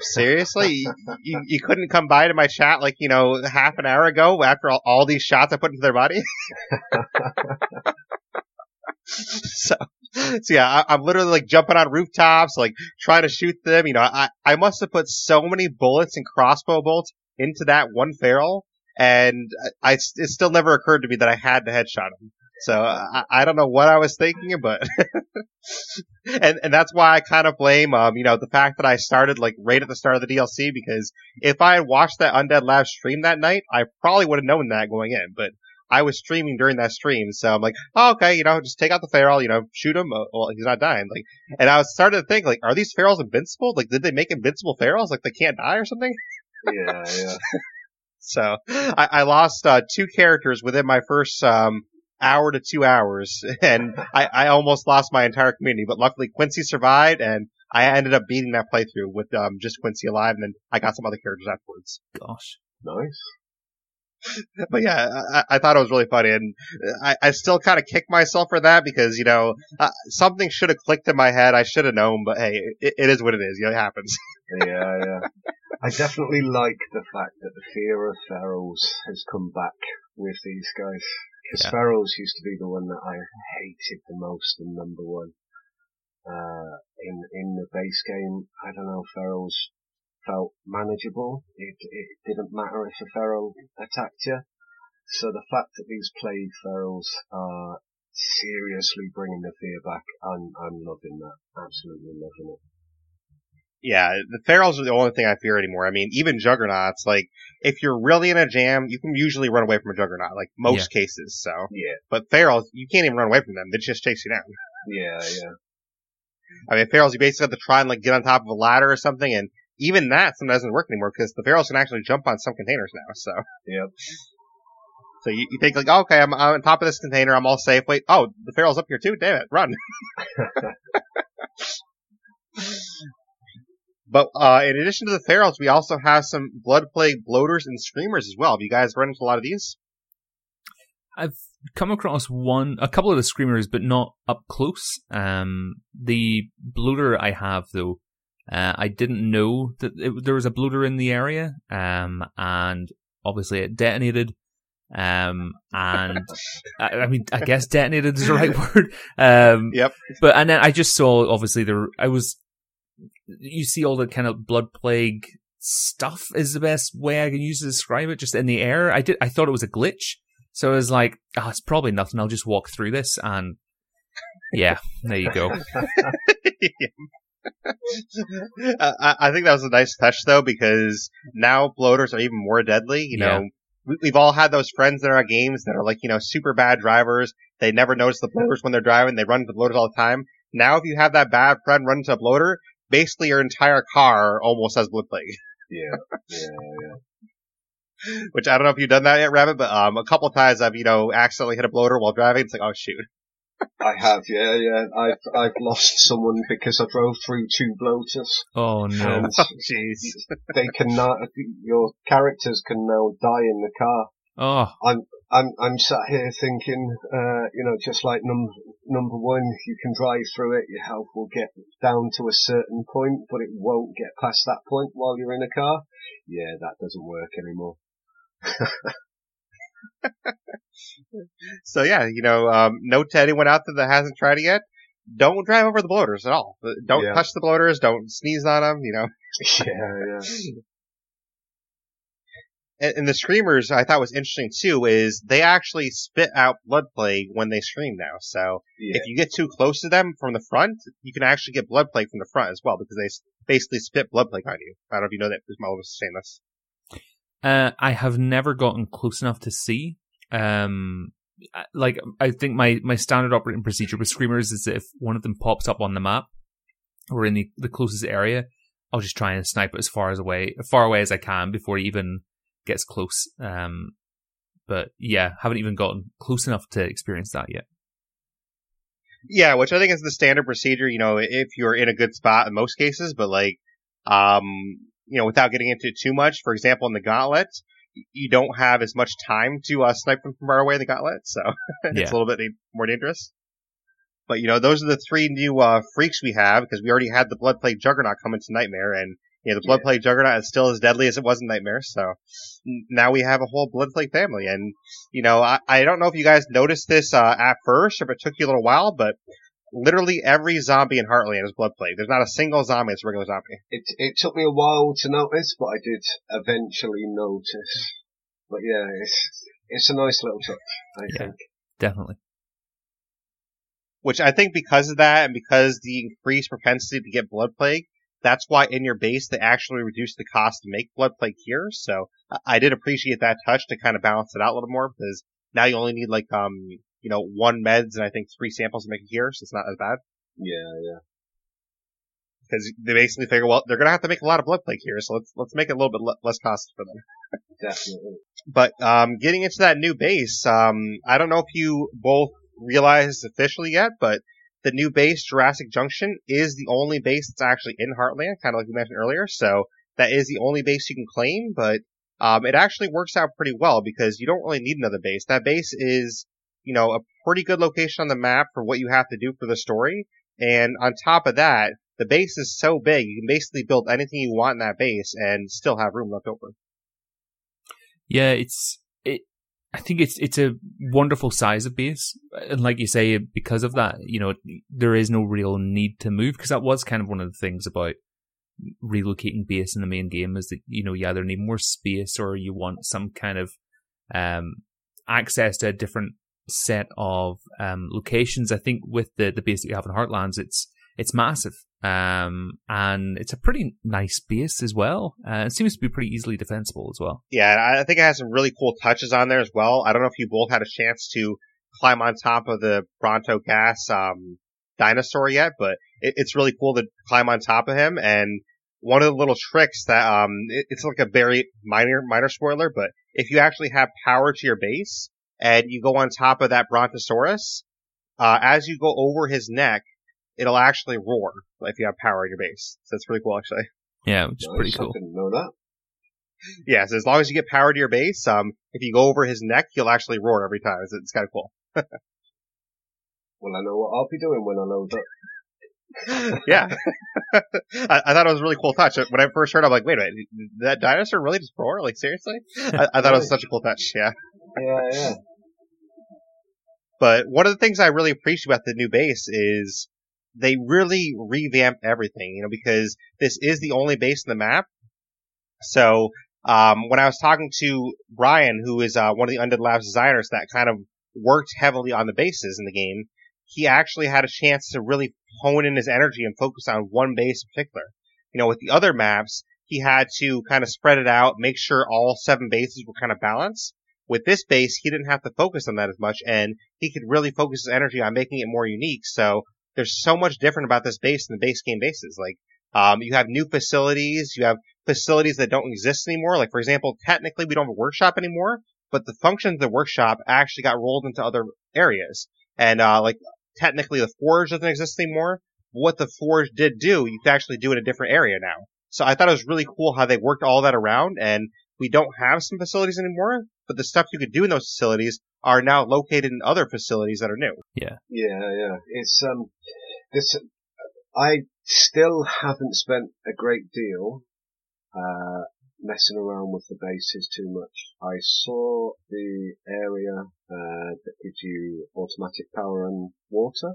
seriously? you, you, couldn't come by to my chat like you know half an hour ago after all, all these shots I put into their body? so, so yeah, I, I'm literally like jumping on rooftops, like trying to shoot them. You know, I I must have put so many bullets and crossbow bolts into that one feral, and I, it still never occurred to me that I had to headshot him. So I, I don't know what I was thinking, but and and that's why I kind of blame um you know the fact that I started like right at the start of the DLC because if I had watched that Undead Lab stream that night, I probably would have known that going in, but. I was streaming during that stream, so I'm like, oh, okay, you know, just take out the feral, you know, shoot him. Uh, well, he's not dying. Like, and I was starting to think, like, are these ferals invincible? Like, did they make invincible ferals? Like, they can't die or something? yeah, yeah. So I, I lost uh, two characters within my first um, hour to two hours, and I, I almost lost my entire community. But luckily, Quincy survived, and I ended up beating that playthrough with um, just Quincy alive, and then I got some other characters afterwards. Gosh. Nice. But yeah, I, I thought it was really funny, and I, I still kind of kick myself for that because you know uh, something should have clicked in my head. I should have known, but hey, it, it is what it is. You know, it happens. Yeah, yeah. I definitely like the fact that the fear of ferals has come back with these guys. Because Yeah. ferals used to be the one that I hated the most in number one. Uh, in, in the base game, I don't know, ferals felt manageable. It, it didn't matter if a feral attacked you. So the fact that these plague ferals are seriously bringing the fear back, I'm, I'm loving that. Absolutely loving it. Yeah, the ferals are the only thing I fear anymore. I mean, even juggernauts, like, if you're really in a jam, you can usually run away from a juggernaut, like most cases, so. Yeah, But ferals, you can't even run away from them. They just chase you down. yeah, yeah. I mean, ferals, you basically have to try and like get on top of a ladder or something, and even that sometimes doesn't work anymore because the ferals can actually jump on some containers now, so. Yep. So you, you think like, oh, okay, I'm, I'm on top of this container, I'm all safe. Wait, oh, the feral's up here too. Damn it, run. but uh, in addition to the ferals, we also have some blood plague bloaters and screamers as well. Have you guys run into a lot of these? I've come across one, a couple of the screamers, but not up close. Um, the bloater I have though, uh, I didn't know that it, there was a bloater in the area, um, and obviously it detonated. Um, and I, I mean, I guess detonated is the right word. Um, Yep. but and then I just saw obviously there. I was, you see all the kind of blood plague stuff is the best way I can use to describe it. Just in the air, I did. I thought it was a glitch. So I was like, oh, it's probably nothing. I'll just walk through this. And yeah, there you go. Uh, I, I think that was a nice touch though, because now bloaters are even more deadly. You Yeah. know, we, we've all had those friends in our games that are like, you know, super bad drivers. They never notice the bloaters when they're driving. They run into bloaters all the time. Now, if you have that bad friend run into a bloater, basically your entire car almost has blood plague. Yeah, yeah, yeah. Which I don't know if you've done that yet, Rabbit, but um, a couple times I've, you know, accidentally hit a bloater while driving. It's like, oh shoot. I have, yeah, yeah. I've I've lost someone because I drove through two bloaters. Oh no. And Oh jeez. they can now, your characters can now die in the car. Oh, I'm I'm I'm sat here thinking, uh, you know, just like number number one, you can drive through it, your health will get down to a certain point, but it won't get past that point while you're in a car. Yeah, that doesn't work anymore. So yeah, you know, um, note to anyone out there that hasn't tried it yet, don't drive over the bloaters at all. Don't Yeah. touch the bloaters. Don't sneeze on them. You know, yeah, yeah. And, and the screamers I thought was interesting too is they actually spit out blood plague when they scream now. So Yeah, if you get too close to them from the front, you can actually get blood plague from the front as well because they basically spit blood plague on you. I don't know if you know that. Ismail was saying this. uh, I have never gotten close enough to see. Um, like I think my my standard operating procedure with screamers is if one of them pops up on the map or in the, the closest area, I'll just try and snipe it as far as away as far away as I can before even gets close. Um, but yeah, haven't even gotten close enough to experience that yet. Yeah, which I think is the standard procedure. You know, if you're in a good spot in most cases, but like, um, you know, without getting into it too much. For example, in the gauntlet, you don't have as much time to uh, snipe them from far away in the gauntlet, so it's Yeah. a little bit more dangerous. But you know, those are the three new uh, freaks we have because we already had the Blood Plague Juggernaut come into Nightmare, and you know, the Blood Yeah. Plague Juggernaut is still as deadly as it was in Nightmare. So now we have a whole Blood Plague family, and you know, I, I don't know if you guys noticed this uh, at first, or if it took you a little while, but literally every zombie in Heartland is Blood Plague. There's not a single zombie that's a regular zombie. It it took me a while to notice, but I did eventually notice. But yeah, it's it's a nice little touch. I Yeah. think. Definitely. which I think because of that and because the increased propensity to get blood plague, that's why in your base they actually reduce the cost to make blood plague cures. So I- did appreciate that touch to kind of balance it out a little more because now you only need like um you know one meds and I think three samples to make a cure, so it's not as bad Yeah, yeah. because they basically figure well they're gonna have to make a lot of blood plague cures, so let's let's make it a little bit le- less costly for them. Definitely. But um, getting into that new base, um, I don't know if you both realized officially yet, but the new base, Jurassic Junction, is the only base that's actually in Heartland, kind of like you mentioned earlier. So that is the only base you can claim, but um, it actually works out pretty well because you don't really need another base. That base is, you know, a pretty good location on the map for what you have to do for the story. And on top of that, the base is so big, you can basically build anything you want in that base and still have room left over. Yeah, it's it. I think it's it's a wonderful size of base, and like you say, because of that, you know, there is no real need to move because that was kind of one of the things about relocating base in the main game is that you know you either need more space or you want some kind of um access to a different set of um locations. I think with the the base that you have in Heartlands, it's it's massive. Um, and it's a pretty nice base as well. Uh, it seems to be pretty easily defensible as well. Yeah, I think it has some really cool touches on there as well. I don't know if you both had a chance to climb on top of the Bronto Gas um, dinosaur yet, but it, it's really cool to climb on top of him. And one of the little tricks that um, it, it's like a very minor minor spoiler, but if you actually have power to your base and you go on top of that Brontosaurus, uh, as you go over his neck, it'll actually roar if you have power in your base. So it's really cool, actually. Yeah, which is Nice, pretty I cool. didn't know that. Yeah, so as long as you get power to your base, um, if you go over his neck, he'll actually roar every time. It's, it's kind of cool. Well, I know what I'll be doing when I load up. yeah. I, I thought it was a really cool touch. When I first heard it, I'm like, wait a minute, that dinosaur really just roar? Like, seriously? I, I thought it was such a cool touch, yeah. Yeah, yeah. But one of the things I really appreciate about the new base is they really revamped everything, you know, because this is the only base in the map. So, um, when I was talking to Brian, who is, uh, one of the Undead Labs designers that kind of worked heavily on the bases in the game, he actually had a chance to really hone in his energy and focus on one base in particular. You know, with the other maps, he had to kind of spread it out, make sure all seven bases were kind of balanced. With this base, he didn't have to focus on that as much, and he could really focus his energy on making it more unique. So there's so much different about this base than the base game bases. Like, um, you have new facilities, you have facilities that don't exist anymore. Like, for example, technically we don't have a workshop anymore, but the functions of the workshop actually got rolled into other areas. And, uh, like, technically the forge doesn't exist anymore. What the forge did do, you can actually do in a different area now. So I thought it was really cool how they worked all that around and we don't have some facilities anymore, but the stuff you could do in those facilities are now located in other facilities that are new. Yeah, yeah. Yeah. It's um, this. I still haven't spent a great deal uh, messing around with the bases too much. I saw the area uh, that gives you automatic power and water.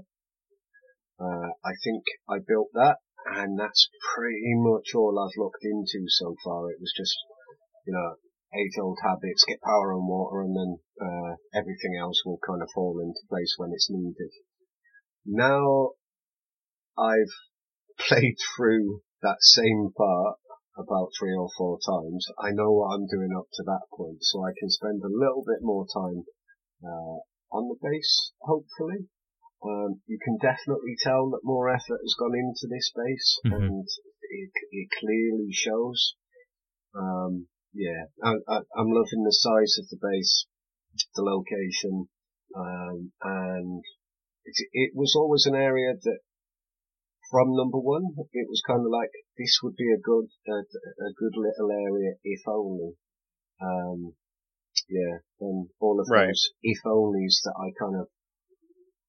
Uh, I think I built that, and that's pretty much all I've looked into so far. It was just, you know, age-old habits, get power and water, and then uh, everything else will kind of fall into place when it's needed. Now I've played through that same part about three or four times. I know what I'm doing up to that point, so I can spend a little bit more time uh, on the base, hopefully. Um, you can definitely tell that more effort has gone into this base, Mhm. and it, it clearly shows. Um, yeah, I, I, I'm loving the size of the base, the location, um, and it, it was always an area that, from number one, it was kind of like this would be a good, a, a good little area if only. Um, yeah, and all of Right. those if onlys that I kind of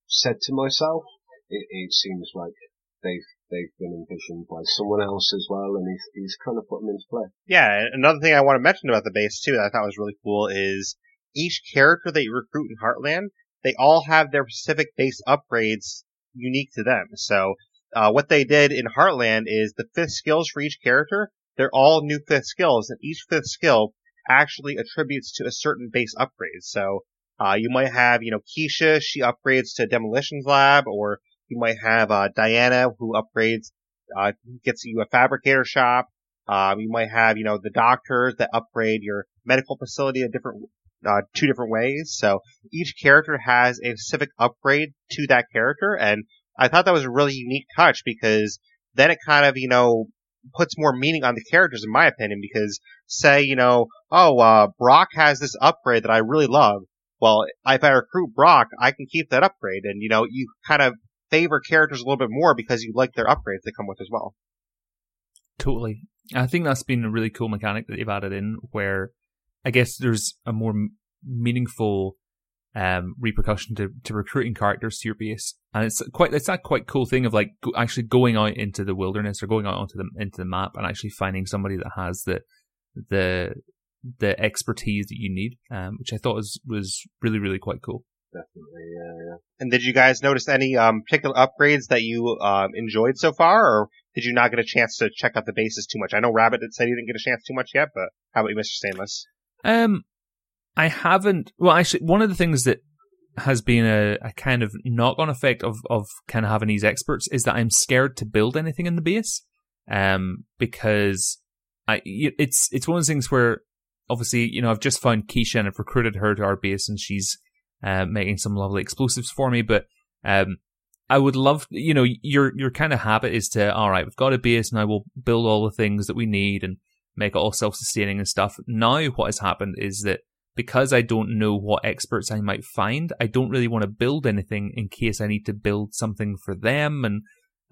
said to myself, it, it seems like they've they've been envisioned by someone else as well, and he's he's kind of put them into play. Yeah, another thing I want to mention about the base too that I thought was really cool is each character that you recruit in Heartland, they all have their specific base upgrades unique to them. So uh, what they did in Heartland is the fifth skills for each character, they're all new fifth skills, and each fifth skill actually attributes to a certain base upgrade. So uh, you might have, you know, Keisha, she upgrades to Demolitions Lab, or you might have uh, Diana, who upgrades, uh, gets you a fabricator shop. Um, you might have, you know, the doctors that upgrade your medical facility a different, uh, two different ways. So each character has a specific upgrade to that character, and I thought that was a really unique touch because then it kind of, you know, puts more meaning on the characters, in my opinion. Because say, you know, oh, uh, Brock has this upgrade that I really love. Well, if I recruit Brock, I can keep that upgrade, and you know, you kind of favor characters a little bit more because you like their upgrades that come with as well. Totally. I think that's been a really cool mechanic that they've added in where I guess there's a more meaningful um, repercussion to, to recruiting characters to your base. And it's quite, it's that quite cool thing of like go, actually going out into the wilderness or going out onto the, into the map and actually finding somebody that has the, the, the expertise that you need, um, which I thought was, was really, really quite cool. Definitely, yeah, yeah. And did you guys notice any um, particular upgrades that you um, enjoyed so far, or did you not get a chance to check out the bases too much? I know Rabbit had said he didn't get a chance too much yet, but how about you, Mr. Stainless? Um, I haven't. Well, actually, one of the things that has been a, a kind of knock-on effect of of kind of having these experts is that I'm scared to build anything in the base, um, because I y- it's it's one of those things where obviously you know I've just found Keisha and I've recruited her to our base and she's uh, making some lovely explosives for me, but um. I would love, you know, your your kind of habit is to, all right, we've got a base now, we'll build all the things that we need and make it all self-sustaining and stuff. Now what has happened is that because I don't know what experts I might find, I don't really want to build anything in case I need to build something for them and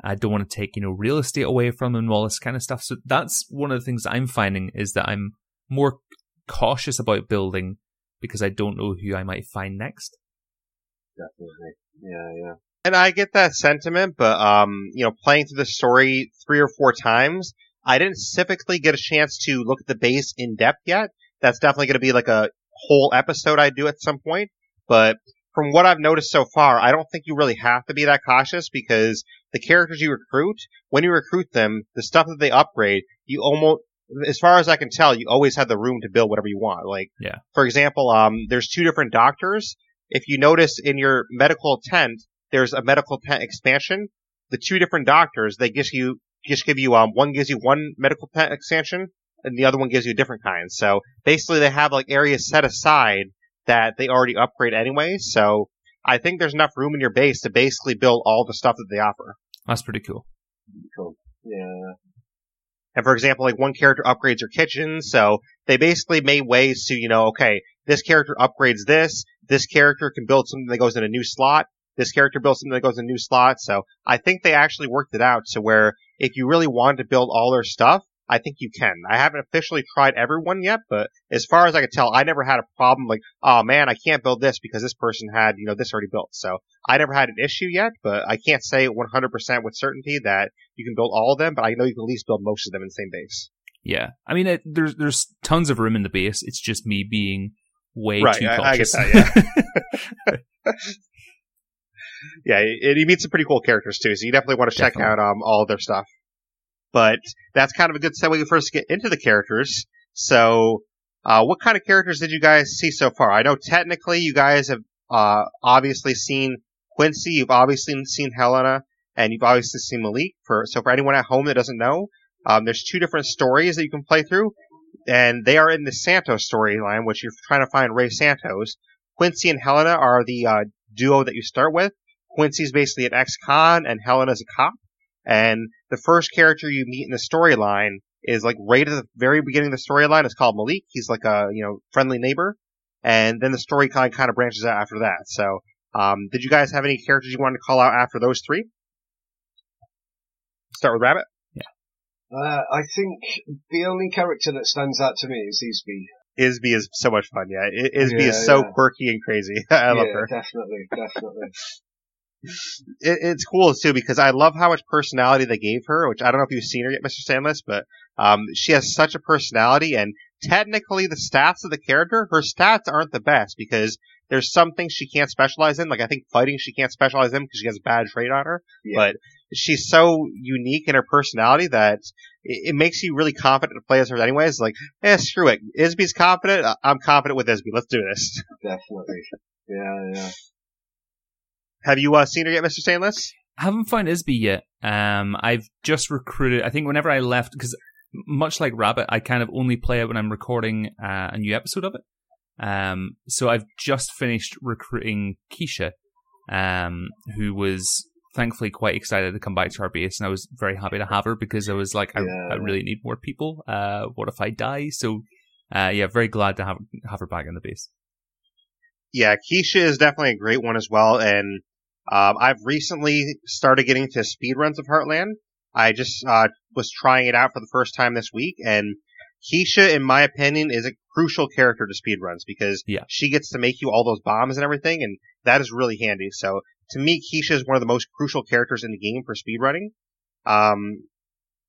I don't want to take, you know, real estate away from them and all this kind of stuff. So that's one of the things I'm finding is that I'm more cautious about building because I don't know who I might find next. Definitely. Yeah, yeah. And I get that sentiment, but um, you know, playing through the story three or four times, I didn't specifically get a chance to look at the base in depth yet. That's definitely going to be like a whole episode I do at some point. But from what I've noticed so far, I don't think you really have to be that cautious because the characters you recruit, when you recruit them, the stuff that they upgrade, you almost, as far as I can tell, you always have the room to build whatever you want. Like, Yeah. for example, um, there's two different doctors. If you notice in your medical tent, there's a medical tent expansion. The two different doctors, they just you just give you um one gives you one medical tent expansion and the other one gives you a different kind. So basically they have like areas set aside that they already upgrade anyway. So I think there's enough room in your base to basically build all the stuff that they offer. That's pretty cool. Cool. Yeah. And for example, like one character upgrades your kitchen, so they basically made ways to, you know, okay, this character upgrades this, this character can build something that goes in a new slot, this character builds something that goes in a new slot, so I think they actually worked it out to where if you really wanted to build all their stuff, I think you can. I haven't officially tried everyone yet, but as far as I can tell, I never had a problem like, oh man, I can't build this because this person had, you know, this already built. So I never had an issue yet, but I can't say 100% with certainty that you can build all of them, but I know you can at least build most of them in the same base. Yeah. I mean, it, there's there's tons of room in the base. It's just me being way Right, too I- I get cautious. that, yeah, it, you meet some pretty cool characters too, so you definitely want to check Definitely. out um, all of their stuff. But that's kind of a good segue first to get into the characters. So, uh, what kind of characters did you guys see so far? I know technically you guys have uh, obviously seen Quincy, you've obviously seen Helena, and you've obviously seen Malik. For so for anyone at home that doesn't know, um, there's two different stories that you can play through, and they are in the Santos storyline, which you're trying to find Ray Santos. Quincy and Helena are the uh, duo that you start with. Quincy's basically an ex-con, and Helena's a cop. And the first character you meet in the storyline is like right at the very beginning of the storyline. It's called Malik. He's like a you know friendly neighbor, and then the story kind kind of branches out after that. So, um, did you guys have any characters you wanted to call out after those three? Start with Rabbit. Uh, I think the only character that stands out to me is Isby. Isby is so much fun. Yeah, Isby Yeah, is so yeah. quirky and crazy. I love yeah, her. Definitely, definitely. It, it's cool too because I love how much personality they gave her. Which I don't know if you've seen her yet, Mr. Stainless, but um, she has such a personality. And technically, the stats of the character, her stats aren't the best because there's some things she can't specialize in. Like I think fighting she can't specialize in because she has a bad trait on her. Yeah. But she's so unique in her personality that it, it makes you really confident to play as her anyways. Like, eh, screw it. Isby's confident. I- I'm confident with Isby. Let's do this. Definitely. Yeah, yeah. Have you uh, seen her yet, Mr. Stainless? I haven't found Isby yet. Um, I've just recruited. I think whenever I left, because much like Rabbit, I kind of only play it when I'm recording uh, a new episode of it. Um, so I've just finished recruiting Keisha, um, who was thankfully quite excited to come back to our base, and I was very happy to have her because I was like, I, Yeah. I really need more people. Uh, what if I die? So, uh, yeah, very glad to have have her back in the base. yeah, Keisha is definitely a great one as well. And um, I've recently started getting to speedruns of Heartland. I just uh, was trying it out for the first time this week, and Keisha, in my opinion, is a crucial character to speedruns because Yeah. she gets to make you all those bombs and everything, and that is really handy. So to me, Keisha is one of the most crucial characters in the game for speedrunning. Um,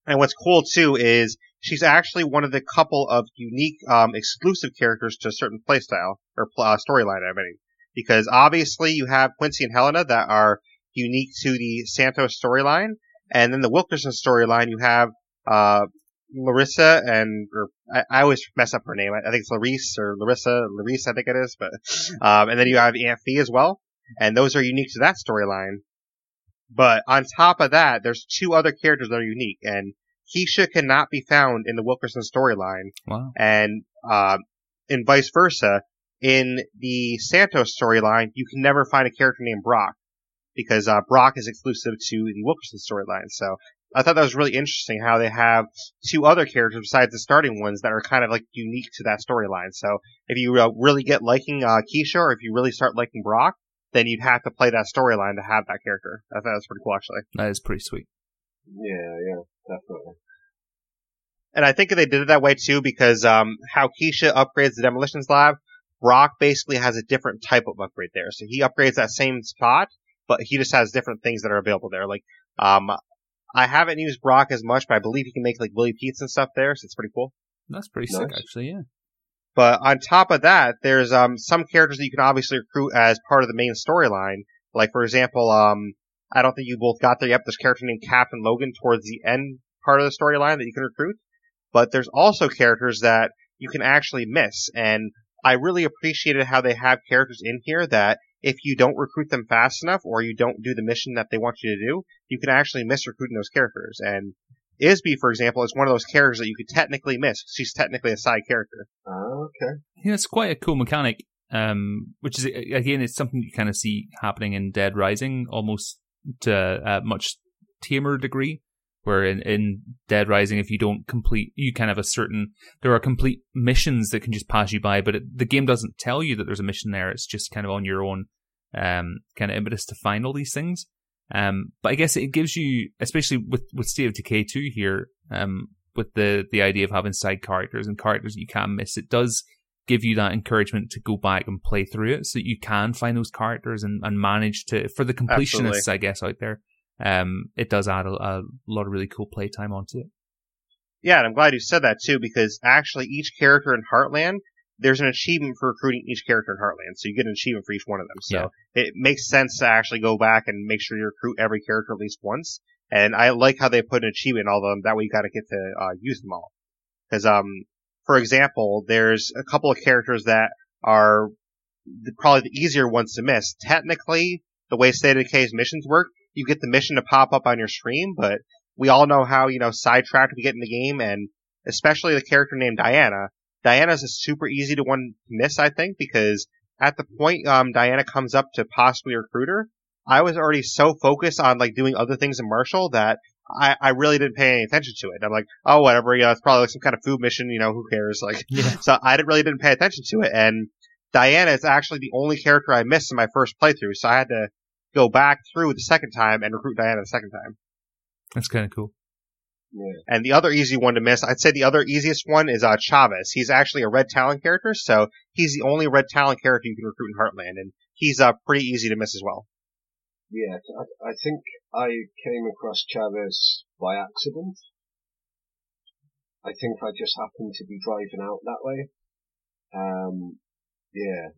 and what's cool too is she's actually one of the couple of unique um, exclusive characters to a certain playstyle or pl- uh, storyline. I mean, because obviously you have Quincy and Helena that are unique to the Santos storyline, and then the Wilkerson storyline you have uh, Larissa and or I, I always mess up her name. I, I think it's Larice or Larissa, Larice, I think it is. But um, and then you have Aunt Fee as well, and those are unique to that storyline. But on top of that, there's two other characters that are unique, and Keisha cannot be found in the Wilkerson storyline, Wow. and uh, and vice versa. In the Santos storyline, you can never find a character named Brock because uh, Brock is exclusive to the Wilkerson storyline. So I thought that was really interesting how they have two other characters besides the starting ones that are kind of like unique to that storyline. So if you uh, really get liking uh, Keisha or if you really start liking Brock, then you'd have to play that storyline to have that character. I thought that was pretty cool actually. That is pretty sweet. Yeah, yeah, definitely. And I think they did it that way too because um, how Keisha upgrades the demolitions lab, Brock basically has a different type of upgrade there. So he upgrades that same spot, but he just has different things that are available there. Like, um, I haven't used Brock as much, but I believe he can make like Willy Pete's and stuff there, so it's pretty cool. That's pretty sick, actually. Yeah. But on top of that, there's um some characters that you can obviously recruit as part of the main storyline. Like for example, um I don't think you both got there yet. But there's a character named Captain Logan towards the end part of the storyline that you can recruit. But there's also characters that you can actually miss, and I really appreciated how they have characters in here that if you don't recruit them fast enough or you don't do the mission that they want you to do, you can actually miss recruiting those characters. And Isby, for example, is one of those characters that you could technically miss. She's technically a side character. Ah, okay. Yeah, it's quite a cool mechanic. Um, which is again, it's something you kind of see happening in Dead Rising, almost to a much tamer degree. Where in, in Dead Rising, if you don't complete, you kind of have a certain, there are complete missions that can just pass you by, but it, the game doesn't tell you that there's a mission there. It's just kind of on your own, um, kind of impetus to find all these things. Um, but I guess it gives you, especially with, with State of Decay 2 here, um, with the, the idea of having side characters and characters that you can miss, it does give you that encouragement to go back and play through it so that you can find those characters and, and manage to, for the completionists, Absolutely. I guess, out there, um, it does add a, a lot of really cool playtime onto it. Yeah, and I'm glad you said that too, because actually each character in Heartland, there's an achievement for recruiting each character in Heartland, so you get an achievement for each one of them. So it makes sense to actually go back and make sure you recruit every character at least once. And I like how they put an achievement in all of them. That way you gotta get to uh, use them all. Because, um, for example, there's a couple of characters that are probably the easier ones to miss. Technically, the way State of Decay's missions work, you get the mission to pop up on your stream, but we all know how, you know, sidetracked we get in the game, and especially the character named Diana. Diana's a super easy to one miss, I think, because at the point um, Diana comes up to possibly recruit her, I was already so focused on like doing other things in Marshall that I, I really didn't pay any attention to it. I'm like, oh, whatever, you know, it's probably like some kind of food mission, you know, who cares? Like, Yeah. so I didn't really didn't pay attention to it. And Diana is actually the only character I missed in my first playthrough, so I had to go back through the second time and recruit Diana the second time. That's kind of cool. Yeah. And the other easy one to miss, I'd say the other easiest one is uh, Chavez. He's actually a red talent character, so he's the only red talent character you can recruit in Heartland, and he's uh, pretty easy to miss as well. Yeah, I, I think I came across Chavez by accident. I think I just happened to be driving out that way. Um, yeah.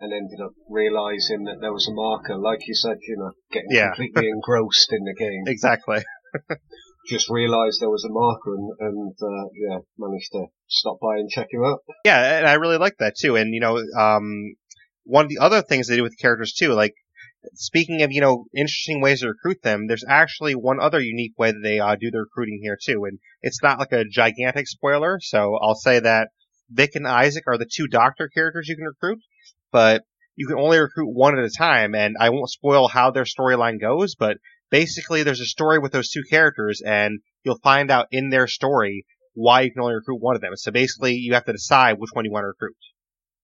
And ended up realizing that there was a marker, like you said, you know, getting Yeah. completely engrossed in the game. Exactly. Just realized there was a marker and, and uh, yeah, managed to stop by and check him out. Yeah, and I really like that too. And you know, um, one of the other things they do with characters too, like speaking of you know interesting ways to recruit them, there's actually one other unique way that they uh, do the recruiting here too, and it's not like a gigantic spoiler. So I'll say that Vic and Isaac are the two Doctor characters you can recruit, but you can only recruit one at a time. And I won't spoil how their storyline goes, but basically there's a story with those two characters, and you'll find out in their story why you can only recruit one of them. So basically, you have to decide which one you want to recruit.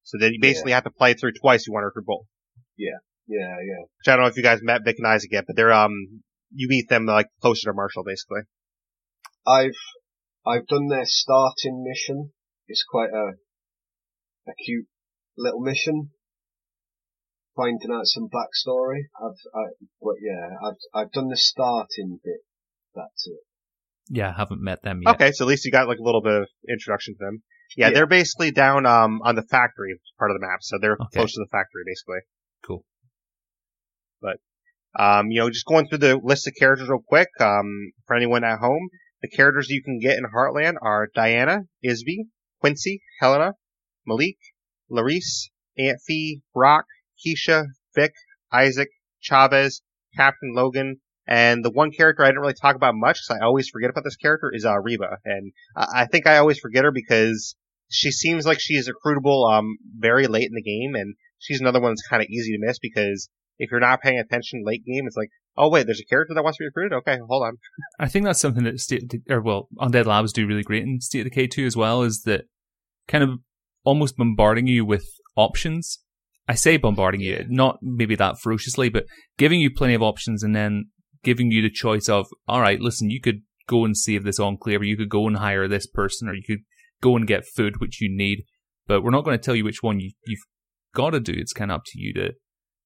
So then you basically have to play through twice. You want to recruit both. Yeah. Yeah, yeah. Which I don't know if you guys met Vic and Isaac yet, but they're um you meet them like closer to Marshall, basically. I've I've done their starting mission. It's quite a a cute little mission. Finding out some backstory. I've I well, yeah, I've I've done the starting bit. That's it. Yeah, I haven't met them yet. Okay, so at least you got like a little bit of introduction to them. Yeah, Yeah. they're basically down um on the factory part of the map, so they're Okay. close to the factory basically. Cool. But um, you know, just going through the list of characters real quick. Um, for anyone at home, the characters you can get in Heartland are Diana, Isby, Quincy, Helena, Malik, Larice, Aunt Fee, Brock, Keisha, Vic, Isaac, Chavez, Captain Logan, and the one character I didn't really talk about much because I always forget about this character is uh, Reba, and I, I think I always forget her because she seems like she is recruitable um very late in the game, and she's another one that's kind of easy to miss because if you're not paying attention late game, it's like, oh wait, there's a character that wants to be recruited. Okay, hold on. I think that's something that State or well, Undead Labs do really great in State of Decay 2 as well, is that kind of almost bombarding you with options. I say bombarding you, not maybe that ferociously, but giving you plenty of options and then giving you the choice of, all right, listen, you could go and save this enclave, or you could go and hire this person, or you could go and get food, which you need, but we're not going to tell you which one you, you've got to do. It's kind of up to you to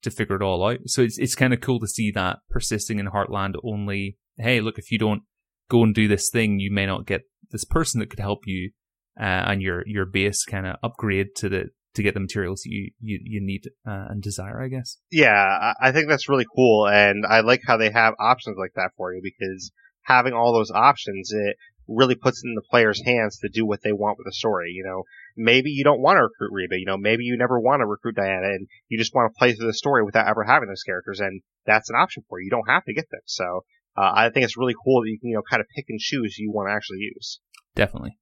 to figure it all out. So it's it's kind of cool to see that persisting in Heartland. Only, hey, look, if you don't go and do this thing, you may not get this person that could help you uh, and your your base kind of upgrade to the to get the materials you you, you need uh, and desire. I guess. Yeah, I think that's really cool, and I like how they have options like that for you because having all those options, it really puts in the player's hands to do what they want with the story. You know, maybe you don't want to recruit Reba. You know, maybe you never want to recruit Diana, and you just want to play through the story without ever having those characters, and that's an option for you. You don't have to get them. So uh, I think it's really cool that you can you know kind of pick and choose who you want to actually use. Definitely.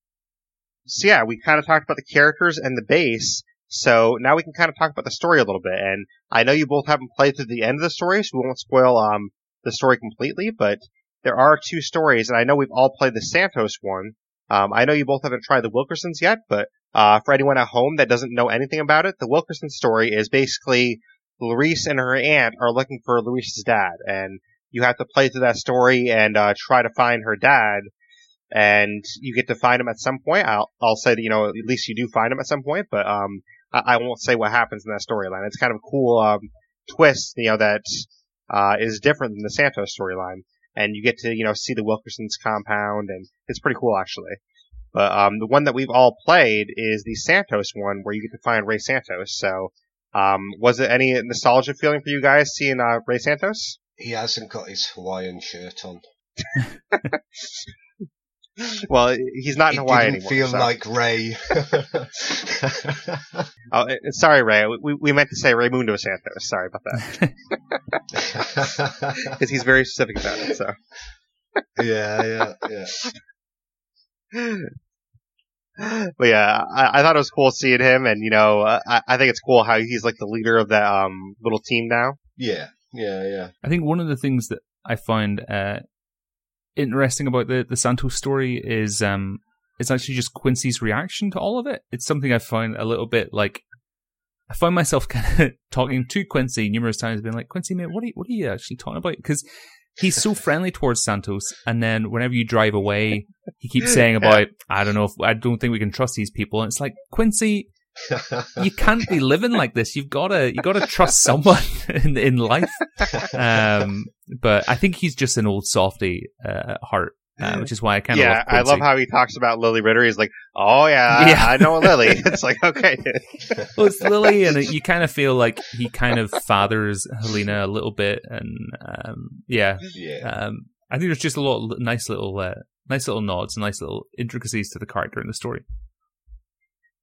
So yeah, we kind of talked about the characters and the base. So now we can kind of talk about the story a little bit. And I know you both haven't played through the end of the story, so we won't spoil um the story completely. But there are two stories, and I know we've all played the Santos one. Um, I know you both haven't tried the Wilkersons yet, but uh, for anyone at home that doesn't know anything about it, the Wilkerson story is basically Larice and her aunt are looking for Larice's dad, and you have to play through that story and uh, try to find her dad and you get to find him at some point. I'll I'll say that you know at least you do find him at some point, but um I, I won't say what happens in that storyline. It's kind of a cool um twist, you know, that uh is different than the Santos storyline, and you get to you know see the Wilkersons compound, and it's pretty cool actually. But um the one that we've all played is the Santos one, where you get to find Ray Santos. So um was it any nostalgia feeling for you guys seeing uh, Ray Santos? He hasn't got his Hawaiian shirt on. Well, he's not in It Hawaii didn't anymore. feel so- like Ray. Oh, uh, sorry, Ray. We, we meant to say Raymundo Santos. Sorry about that. Because he's very specific about it, so. yeah, yeah, yeah. but yeah, I, I, thought it was cool seeing him, and you know, I, I, think it's cool how he's like the leader of that um, little team now. Yeah, yeah, yeah. I think one of the things that I find uh, interesting about the the Santos story is um, it's actually just Quincy's reaction to all of it. It's something I find a little bit like I find myself kind of talking to Quincy numerous times, being like, Quincy, man, what are you, what are you actually talking about? Because he's so friendly towards Santos, and then whenever you drive away, he keeps saying about, I don't know, if, I don't think we can trust these people, and it's like Quincy, you can't be living like this. You've got to, you got to trust someone in in life. Um, but I think he's just an old softy uh, at heart, uh, which is why I kind of yeah. I love how he talks about Lily Ritter. He's like, "Oh yeah, yeah. I know Lily." it's like okay, well, it's Lily, and you kind of feel like he kind of fathers Helena a little bit, and um, yeah, yeah. Um, I think there's just a lot of nice little, uh, nice little nods, nice little intricacies to the character in the story.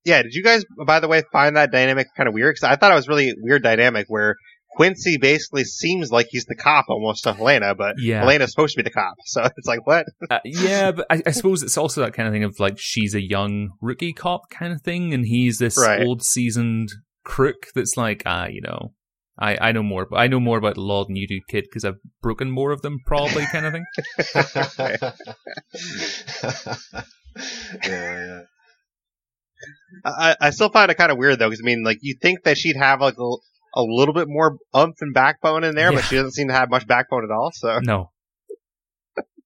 Yeah, did you guys, by the way, find that dynamic kind of weird? Because I thought it was really weird dynamic where Quincy basically seems like he's the cop almost to Helena, but yeah. Helena's supposed to be the cop. So it's like, what? uh, yeah, but I, I, suppose it's also that kind of thing of like she's a young rookie cop kind of thing, and he's this right. old seasoned crook that's like, ah, you know, I, I know more, but I know more about law than you do, kid, because I've broken more of them, probably, kind of thing. yeah, yeah. I, I still find it kind of weird though, because I mean, like you think that she'd have like a, a little bit more umph and backbone in there, yeah. but she doesn't seem to have much backbone at all. So no,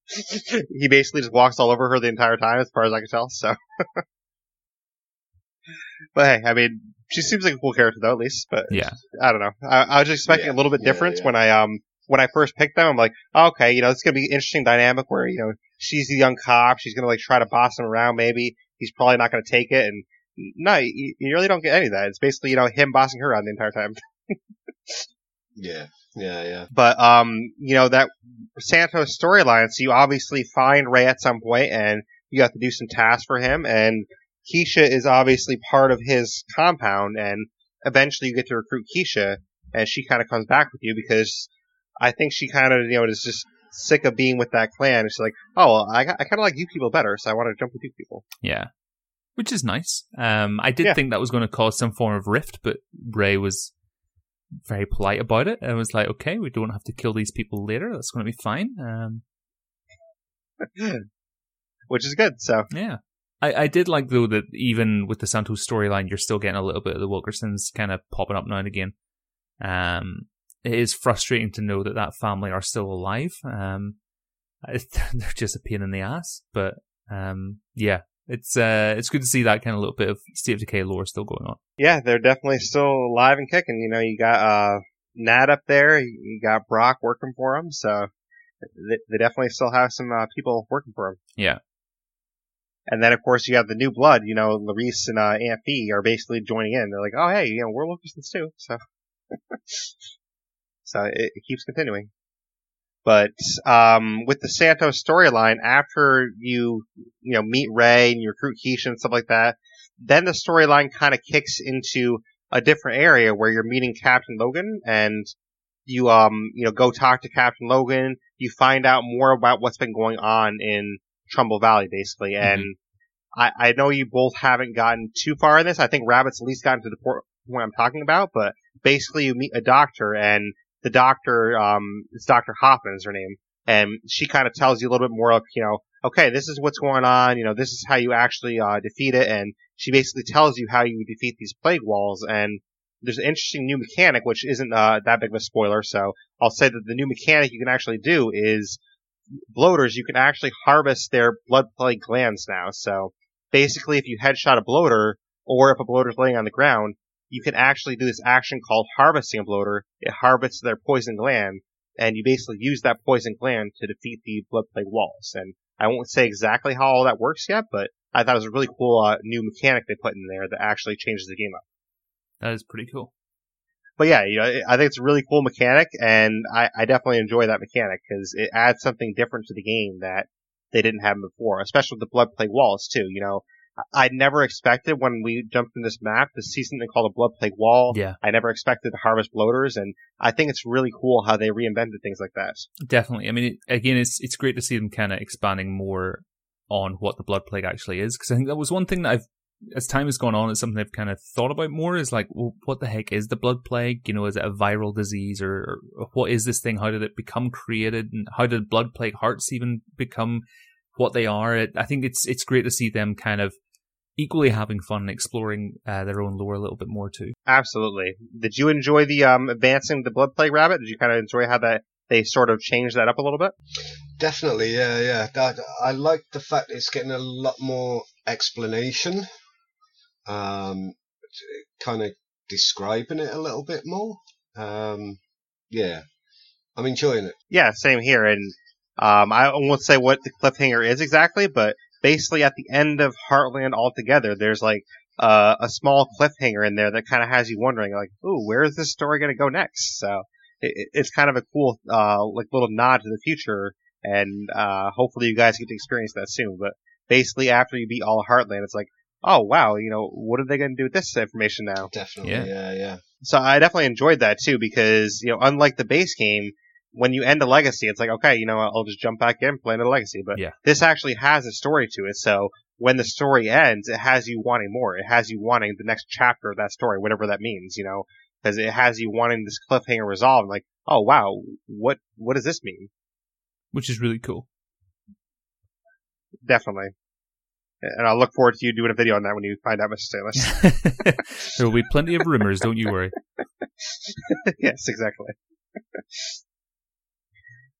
he basically just walks all over her the entire time, as far as I can tell. So, but hey, I mean, she seems like a cool character though, at least. But yeah, I don't know. I, I was expecting yeah. a little bit different yeah, when I um when I first picked them. I'm like, oh, okay, you know, it's gonna be an interesting dynamic where you know she's the young cop, she's gonna like try to boss him around, maybe he's probably not gonna take it, and no, you, you really don't get any of that. It's basically you know him bossing her around the entire time. yeah, yeah, yeah. But um, you know that Santos storyline. So you obviously find Ray at some point, and you have to do some tasks for him. And Keisha is obviously part of his compound, and eventually you get to recruit Keisha, and she kind of comes back with you because I think she kind of you know is just sick of being with that clan. She's like, oh, well, I, I kind of like you people better, so I want to jump with you people. Yeah. Which is nice. Um, I did yeah. think that was going to cause some form of rift, but Ray was very polite about it. and was like, okay, we don't have to kill these people later. That's going to be fine. Um, Which is good. So yeah, I, I did like though that even with the Santos storyline, you're still getting a little bit of the Wilkersons kind of popping up now and again. Um, it is frustrating to know that that family are still alive. Um, they're just a pain in the ass, but um, yeah, it's uh, it's good to see that kind of little bit of State of Decay lore still going on. Yeah, they're definitely still alive and kicking. You know, you got uh, Nat up there, you got Brock working for them, so they, they definitely still have some uh, people working for them. Yeah. And then, of course, you have the new blood. You know, Larice and uh, Aunt Bee are basically joining in. They're like, "Oh, hey, you know, we're locusts too." So, so it, it keeps continuing. But um, with the Santos storyline, after you you know meet Ray and you recruit Keisha and stuff like that, then the storyline kind of kicks into a different area where you're meeting Captain Logan and you um you know go talk to Captain Logan. You find out more about what's been going on in Trumbull Valley, basically, mm-hmm. and I, I know you both haven't gotten too far in this. I think Rabbit's at least gotten to the point I'm talking about, but basically you meet a doctor and the doctor, um, it's Dr. Hoffman is her name, and she kind of tells you a little bit more of, you know, okay, this is what's going on, you know, this is how you actually, uh, defeat it, and she basically tells you how you defeat these plague walls, and there's an interesting new mechanic, which isn't, uh, that big of a spoiler, so I'll say that the new mechanic you can actually do is bloaters, you can actually harvest their blood plague glands now, so basically if you headshot a bloater, or if a bloater's laying on the ground, you can actually do this action called harvesting a bloater. It harvests their poison gland, and you basically use that poison gland to defeat the blood plague walls. And I won't say exactly how all that works yet, but I thought it was a really cool uh, new mechanic they put in there that actually changes the game up. That is pretty cool. But yeah, you know, I think it's a really cool mechanic, and I, I definitely enjoy that mechanic because it adds something different to the game that they didn't have before, especially with the blood plague walls too. You know, I never expected when we jumped in this map to see something called a blood plague wall. Yeah. I never expected to harvest bloaters, and I think it's really cool how they reinvented things like that. Definitely. I mean, it, again, it's it's great to see them kind of expanding more on what the blood plague actually is because I think that was one thing that I've as time has gone on, it's something I've kind of thought about more. Is like, well, what the heck is the blood plague? You know, is it a viral disease or, or what is this thing? How did it become created, and how did blood plague hearts even become what they are? It, I think it's it's great to see them kind of equally having fun and exploring uh, their own lore a little bit more too. Absolutely. Did you enjoy the um, advancing the blood plague rabbit? Did you kind of enjoy how that they sort of changed that up a little bit? Definitely, yeah, yeah. That, I like the fact it's getting a lot more explanation, um, kind of describing it a little bit more. Um, yeah, I'm enjoying it. Yeah, same here. And um, I won't say what the cliffhanger is exactly, but basically at the end of Heartland altogether, there's like uh, a small cliffhanger in there that kind of has you wondering, like, ooh, where is this story going to go next? So it, it's kind of a cool, uh, like little nod to the future, and uh, hopefully you guys get to experience that soon. But basically, after you beat all of Heartland, it's like, oh wow, you know, what are they going to do with this information now? Definitely, Yeah. yeah, yeah. So I definitely enjoyed that too because you know, unlike the base game, when you end a legacy, it's like okay, you know, I'll just jump back in, play another legacy. But Yeah. this actually has a story to it. So when the story ends, it has you wanting more. It has you wanting the next chapter of that story, whatever that means. You know, because it has you wanting this cliffhanger resolved. Like, oh wow, what what does this mean? which is really cool. Definitely. And I'll look forward to you doing a video on that when you find out, Mr. Stainless. there will be plenty of rumors, don't you worry. yes, exactly.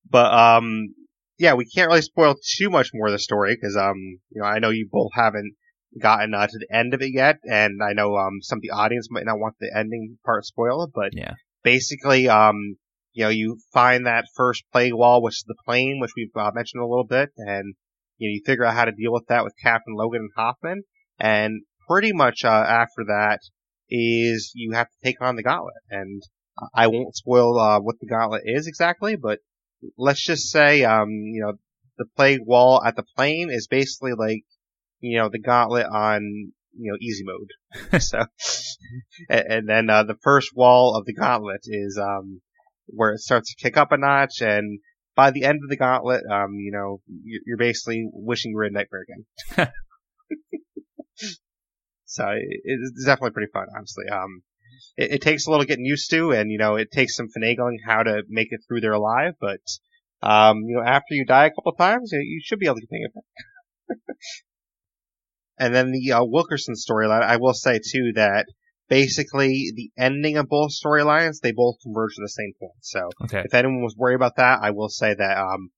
But um, yeah, we can't really spoil too much more of the story because um, you know, I know you both haven't gotten uh, to the end of it yet, and I know um, some of the audience might not want the ending part spoiled, but Yeah. basically, um, you know, you find that first plague wall, which is the plane, which we've uh, mentioned a little bit, and you know, you figure out how to deal with that with Captain Logan and Hoffman, and pretty much uh, after that is you have to take on the gauntlet, and I won't spoil uh, what the gauntlet is exactly, but let's just say, um, you know, the plague wall at the plane is basically like, you know, the gauntlet on, you know, easy mode. so, and, and then uh, the first wall of the gauntlet is um, where it starts to kick up a notch, and by the end of the gauntlet, um, you know, you're, basically wishing you were in Nightmare again. so it, it's definitely pretty fun, honestly. Um, it, it takes a little getting used to, and you know, it takes some finagling how to make it through there alive. But um, you know, after you die a couple times, you, you should be able to get the hang of it. and then the uh, Wilkerson storyline, I will say too that basically the ending of both storylines they both converge to the same point. So Okay. if anyone was worried about that, I will say that um,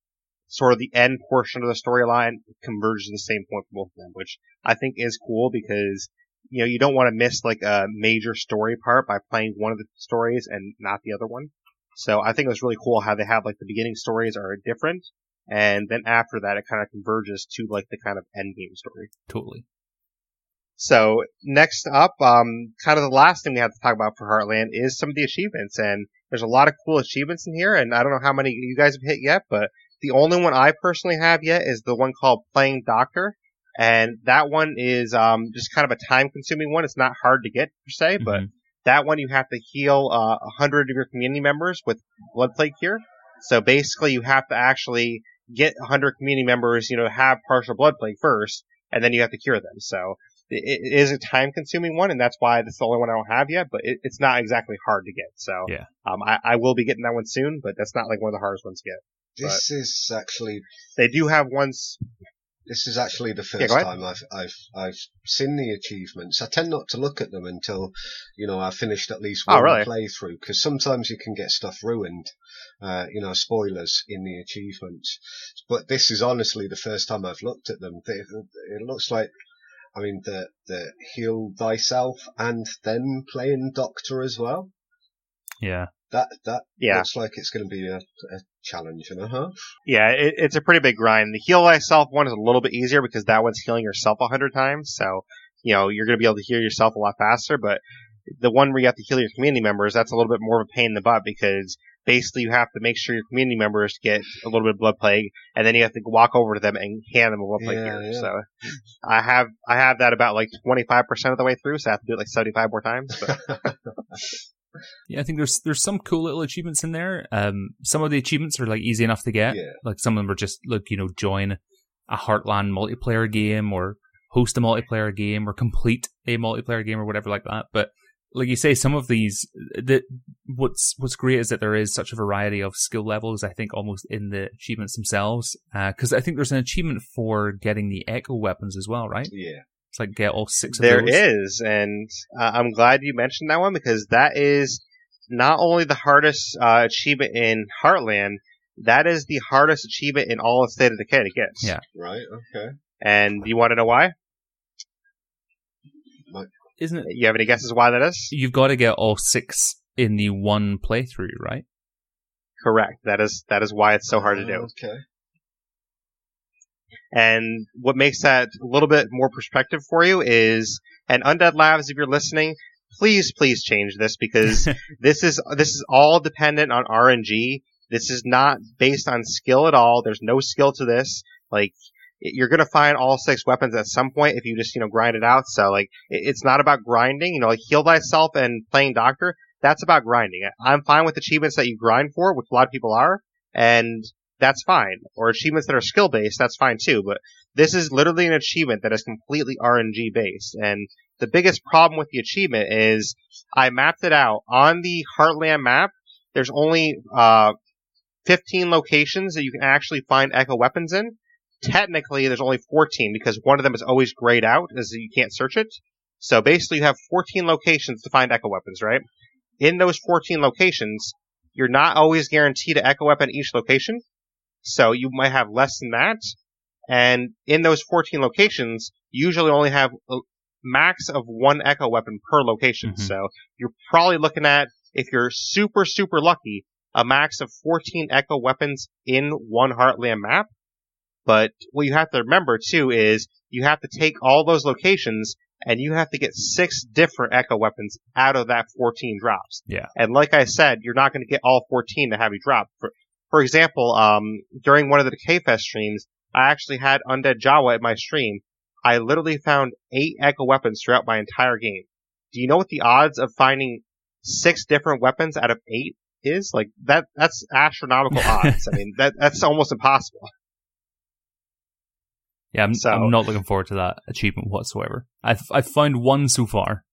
sort of the end portion of the storyline converges to the same point for both of them, which I think is cool because you know you don't want to miss like a major story part by playing one of the stories and not the other one. So I think it was really cool how they have like the beginning stories are different, and then after that it kind of converges to like the kind of end game story. Totally. So next up, um, kind of the last thing we have to talk about for Heartland is some of the achievements, and there's a lot of cool achievements in here, and I don't know how many you guys have hit yet, but the only one I personally have yet is the one called Playing Doctor, and that one is um, just kind of a time-consuming one. It's not hard to get per se, but Mhm. that one you have to heal uh, a hundred of your community members with blood plague cure. So basically, you have to actually get a hundred community members, you know, have partial blood plague first, and then you have to cure them. So it, it is a time-consuming one, and that's why that's the only one I don't have yet. But it, it's not exactly hard to get. So Yeah. um, I, I will be getting that one soon, but that's not like one of the hardest ones to get. This is actually They do have ones. This is actually the first go ahead. time I've I've I've seen the achievements. I tend not to look at them until you know I've finished at least Oh, one really? playthrough because sometimes you can get stuff ruined. Uh, you know, spoilers in the achievements. But this is honestly the first time I've looked at them. They, it looks like. I mean, the the heal thyself and then playing doctor as well. Yeah. That that Yeah. looks like it's going to be a, a challenge and a half. Yeah, it, it's a pretty big grind. The heal thyself one is a little bit easier because that one's healing yourself a hundred times. So, you know, you're going to be able to heal yourself a lot faster. But the one where you have to heal your community members, that's a little bit more of a pain in the butt because basically you have to make sure your community members get a little bit of blood plague, and then you have to walk over to them and hand them a blood plague Yeah, cure. yeah. So, I have I have that about like 25 percent of the way through, so I have to do it like 75 more times. Yeah, I think there's there's some cool little achievements in there. Um, some of the achievements are like easy enough to get. Yeah. Like some of them are just like you know join a Heartland multiplayer game or host a multiplayer game or complete a multiplayer game or whatever like that. But like you say, some of these, the, what's what's great is that there is such a variety of skill levels. I think almost in the achievements themselves, because uh, I think there's an achievement for getting the echo weapons as well, right? Yeah. It's like get all six of There those. is, and uh, I'm glad you mentioned that one because that is not only the hardest uh, achievement in Heartland, that is the hardest achievement in all of State of Decay to get. Yeah. Right. Okay. And you want to know why? Isn't it? You have any guesses why that is? You've got to get all six in the one playthrough, right? Correct. That is that is why it's so hard to do. Okay. And what makes that a little bit more perspective for you is, and Undead Labs, if you're listening, please, please change this because this is this is all dependent on RNG. This is not based on skill at all. There's no skill to this. Like you're gonna find all six weapons at some point if you just you know grind it out. So like it's not about grinding. You know, like heal thyself and playing doctor. That's about grinding. I'm fine with achievements that you grind for, which a lot of people are, and that's fine. Or achievements that are skill based, that's fine too. But this is literally an achievement that is completely RNG based. And the biggest problem with the achievement is I mapped it out on the Heartland map. There's only uh, 15 locations that you can actually find echo weapons in. Technically, there's only 14 because one of them is always grayed out as you can't search it. So basically, you have 14 locations to find echo weapons, right? In those 14 locations, you're not always guaranteed an echo weapon at each location. So you might have less than that. And in those 14 locations, you usually only have a max of one echo weapon per location. Mhm. So you're probably looking at, if you're super, super lucky, a max of 14 echo weapons in one Heartland map. But what you have to remember too is you have to take all those locations and you have to get six different echo weapons out of that 14 drops. Yeah. And like I said, you're not going to get all 14 to have you drop. For, for example, um, during one of the Decay Fest streams, I actually had Undead Jawa in my stream. I literally found eight echo weapons throughout my entire game. Do you know what the odds of finding six different weapons out of eight is? Like that, that's astronomical odds. I mean, that, that's almost impossible. Yeah, I'm, So- I'm not looking forward to that achievement whatsoever. I've I've found one so far.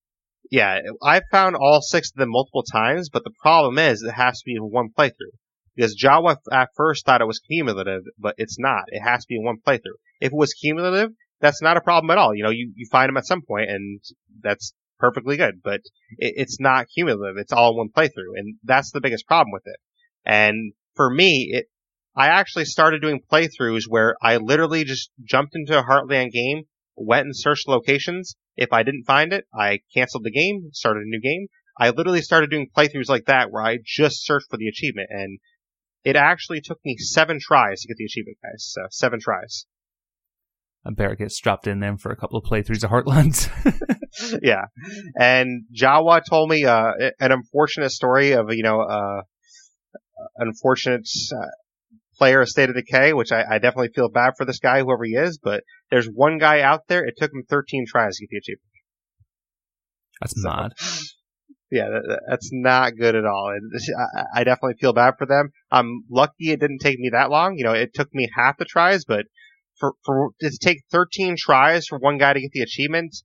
Yeah, I've found all six of them multiple times, but the problem is it has to be in one playthrough. Because Jawa at first thought it was cumulative, but it's not. It has to be one playthrough. If it was cumulative, that's not a problem at all. You know, you, you find them at some point and that's perfectly good, but it, it's not cumulative. It's all one playthrough, and that's the biggest problem with it. And for me, it, I actually started doing playthroughs where I literally just jumped into a Heartland game, went and searched locations. If I didn't find it, I canceled the game, started a new game. I literally started doing playthroughs like that where I just searched for the achievement and it actually took me seven tries to get the achievement, guys. So seven tries. I better get strapped in then for a couple of playthroughs of Heartlands. yeah. And Jawa told me, uh, an unfortunate story of, you know, uh, unfortunate, uh, player of State of Decay, which I, I definitely feel bad for this guy, whoever he is, but there's one guy out there, it took him 13 tries to get the achievement. That's So- mad. Yeah, that, that- that's not good at all. And I, I definitely feel bad for them. I'm lucky it didn't take me that long. You know, it took me half the tries, but for, for, to take 13 tries for one guy to get the achievement,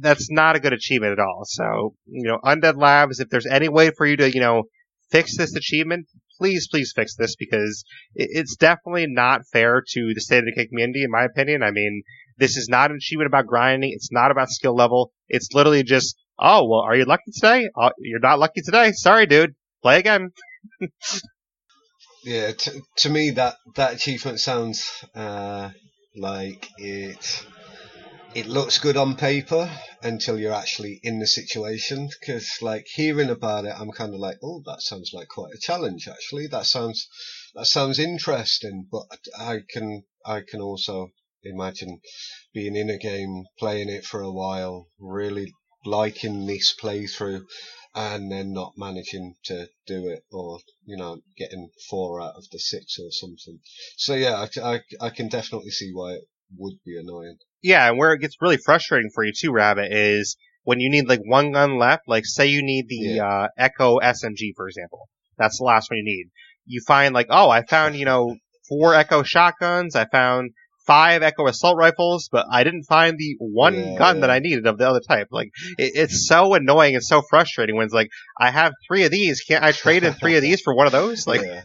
that's not a good achievement at all. So, you know, Undead Labs, if there's any way for you to, you know, fix this achievement, please, please fix this because it, it's definitely not fair to the State of the Decay community, in my opinion. I mean, this is not an achievement about grinding. It's not about skill level. It's literally just, oh, well, are you lucky today? Oh, you're not lucky today. Sorry, dude. Play again. Yeah, t- to me that that achievement sounds uh, like it it looks good on paper until you're actually in the situation. Because like hearing about it, I'm kind of like, oh, that sounds like quite a challenge. Actually, that sounds that sounds interesting. But I can I can also imagine being in a game, playing it for a while, really liking this playthrough, and then not managing to do it or you know getting four out of the six or something so yeah I, I, I can definitely see why it would be annoying Yeah, and where it gets really frustrating for you too, Rabbit, is when you need like one gun left. Like, say you need the Yeah. uh, Echo SMG, for example. That's the last one you need. You find like, oh, I found you know four Echo shotguns. I found five Echo assault rifles, but I didn't find the one Yeah, gun that. I needed of the other type. Like, it, it's so annoying and so frustrating when it's like, I have three of these, can't I trade in three of these for one of those? Like, yeah.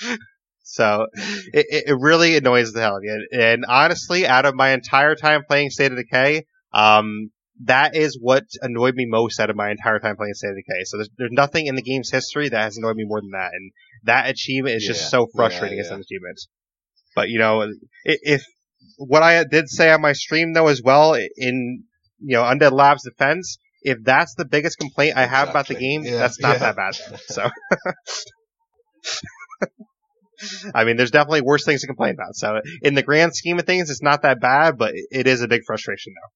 so it, it really annoys the hell out of you. And honestly, out of my entire time playing State of Decay, um, that is what annoyed me most out of my entire time playing State of Decay. So there's, there's nothing in the game's history that has annoyed me more than that. And that achievement is Yeah, just so frustrating yeah, as yeah. an achievement. But you know, if what I did say on my stream though as well in you know Undead Labs defense, if that's the biggest complaint I have about the game, Yeah, that's not yeah. that bad. So. I mean, there's definitely worse things to complain about. So, in the grand scheme of things, it's not that bad, but it is a big frustration though.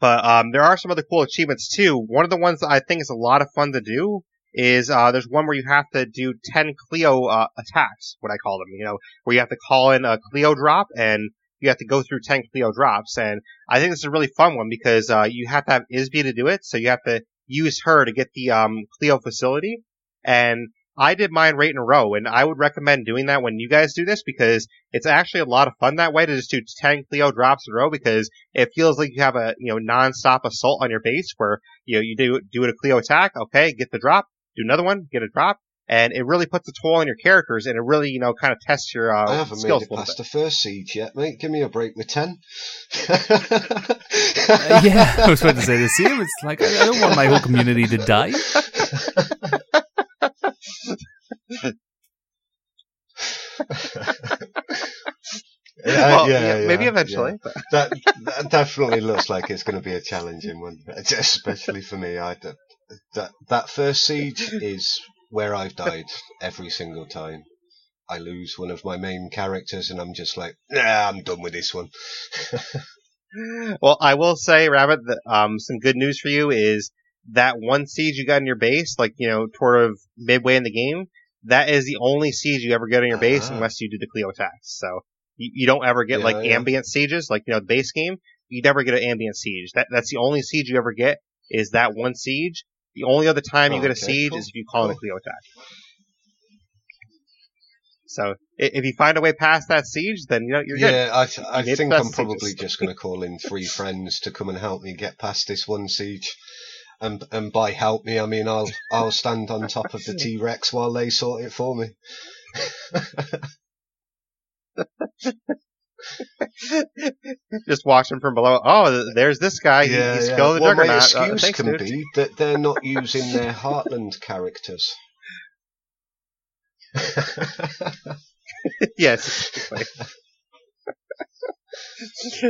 But um, there are some other cool achievements too. One of the ones that I think is a lot of fun to do is uh, there's one where you have to do 10 CLEO uh, attacks, what I call them. You know, where you have to call in a CLEO drop and you have to go through 10 CLEO drops. And I think this is a really fun one because uh, you have to have Isby to do it, so you have to use her to get the um, CLEO facility. And I did mine right in a row, and I would recommend doing that when you guys do this because it's actually a lot of fun that way to just do 10 CLEO drops in a row because it feels like you have a, you know, non-stop assault on your base where, you know, you do, do a CLEO attack, okay, get the drop, do another one, get a drop, and it really puts a toll on your characters and it really, you know, kind of tests your, uh, I haven't made it past bit. the first siege yet, mate. Give me a break with ten. Uh, yeah, I was about to say the same. It's like I, I don't want my whole community to die. Yeah, well, yeah, yeah, maybe yeah, eventually. yeah. That, that definitely looks like it's going to be a challenging one, especially for me. I d- that that first siege is where I've died every single time. I lose one of my main characters, and I'm just like, nah, I'm done with this one. Well, I will say, Rabbit, that um, some good news for you is that one siege you got in your base, like you know, toward of midway in the game, that is the only siege you ever get in your base Ah. unless you do the CLEO attacks. So you, you don't ever get Yeah, like yeah. ambient sieges, like you know, the base game. You never get an ambient siege. That that's the only siege you ever get is that one siege. The only other time you Oh, get a okay, siege cool, is if you call in a cool. CLEO attack. So if you find a way past that siege, then you know you're good. yeah, I, th- I think I'm probably sieges. just going to call in three friends to come and help me get past this one siege. And and by help me, I mean I'll I'll stand on top of the T Rex while they sort it for me. Just watching from below. Oh, there's this guy. He- he's killed the Well, my. Uh, excuse thanks, can dude. be that they're not using their Heartland characters. yes. so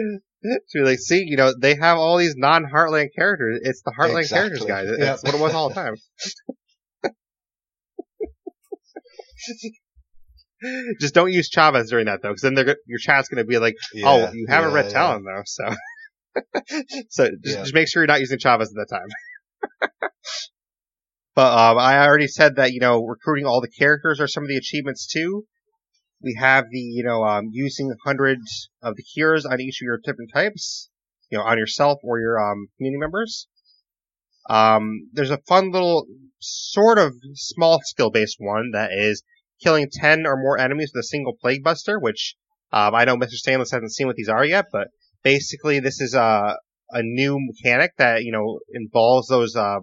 you're like, see, you know, they have all these non-Heartland characters. It's the Heartland characters, Exactly. guys. Yeah. That's what it was all the time. Just don't use Chavez during that though, because then they're, your chat's going to be like, "Oh, you have a yeah, red yeah. talon though." So, so just, Yeah. just make sure you're not using Chavez at that time. but um, I already said that you know recruiting all the characters are some of the achievements too. We have the you know um, using hundreds of the heroes on each of your different types, you know, on yourself or your um, community members. Um, there's a fun little sort of small skill based one that is killing 10 or more enemies with a single plague buster, which um, I know Mr. Stainless hasn't seen what these are yet, but basically this is a, a new mechanic that, you know, involves those uh,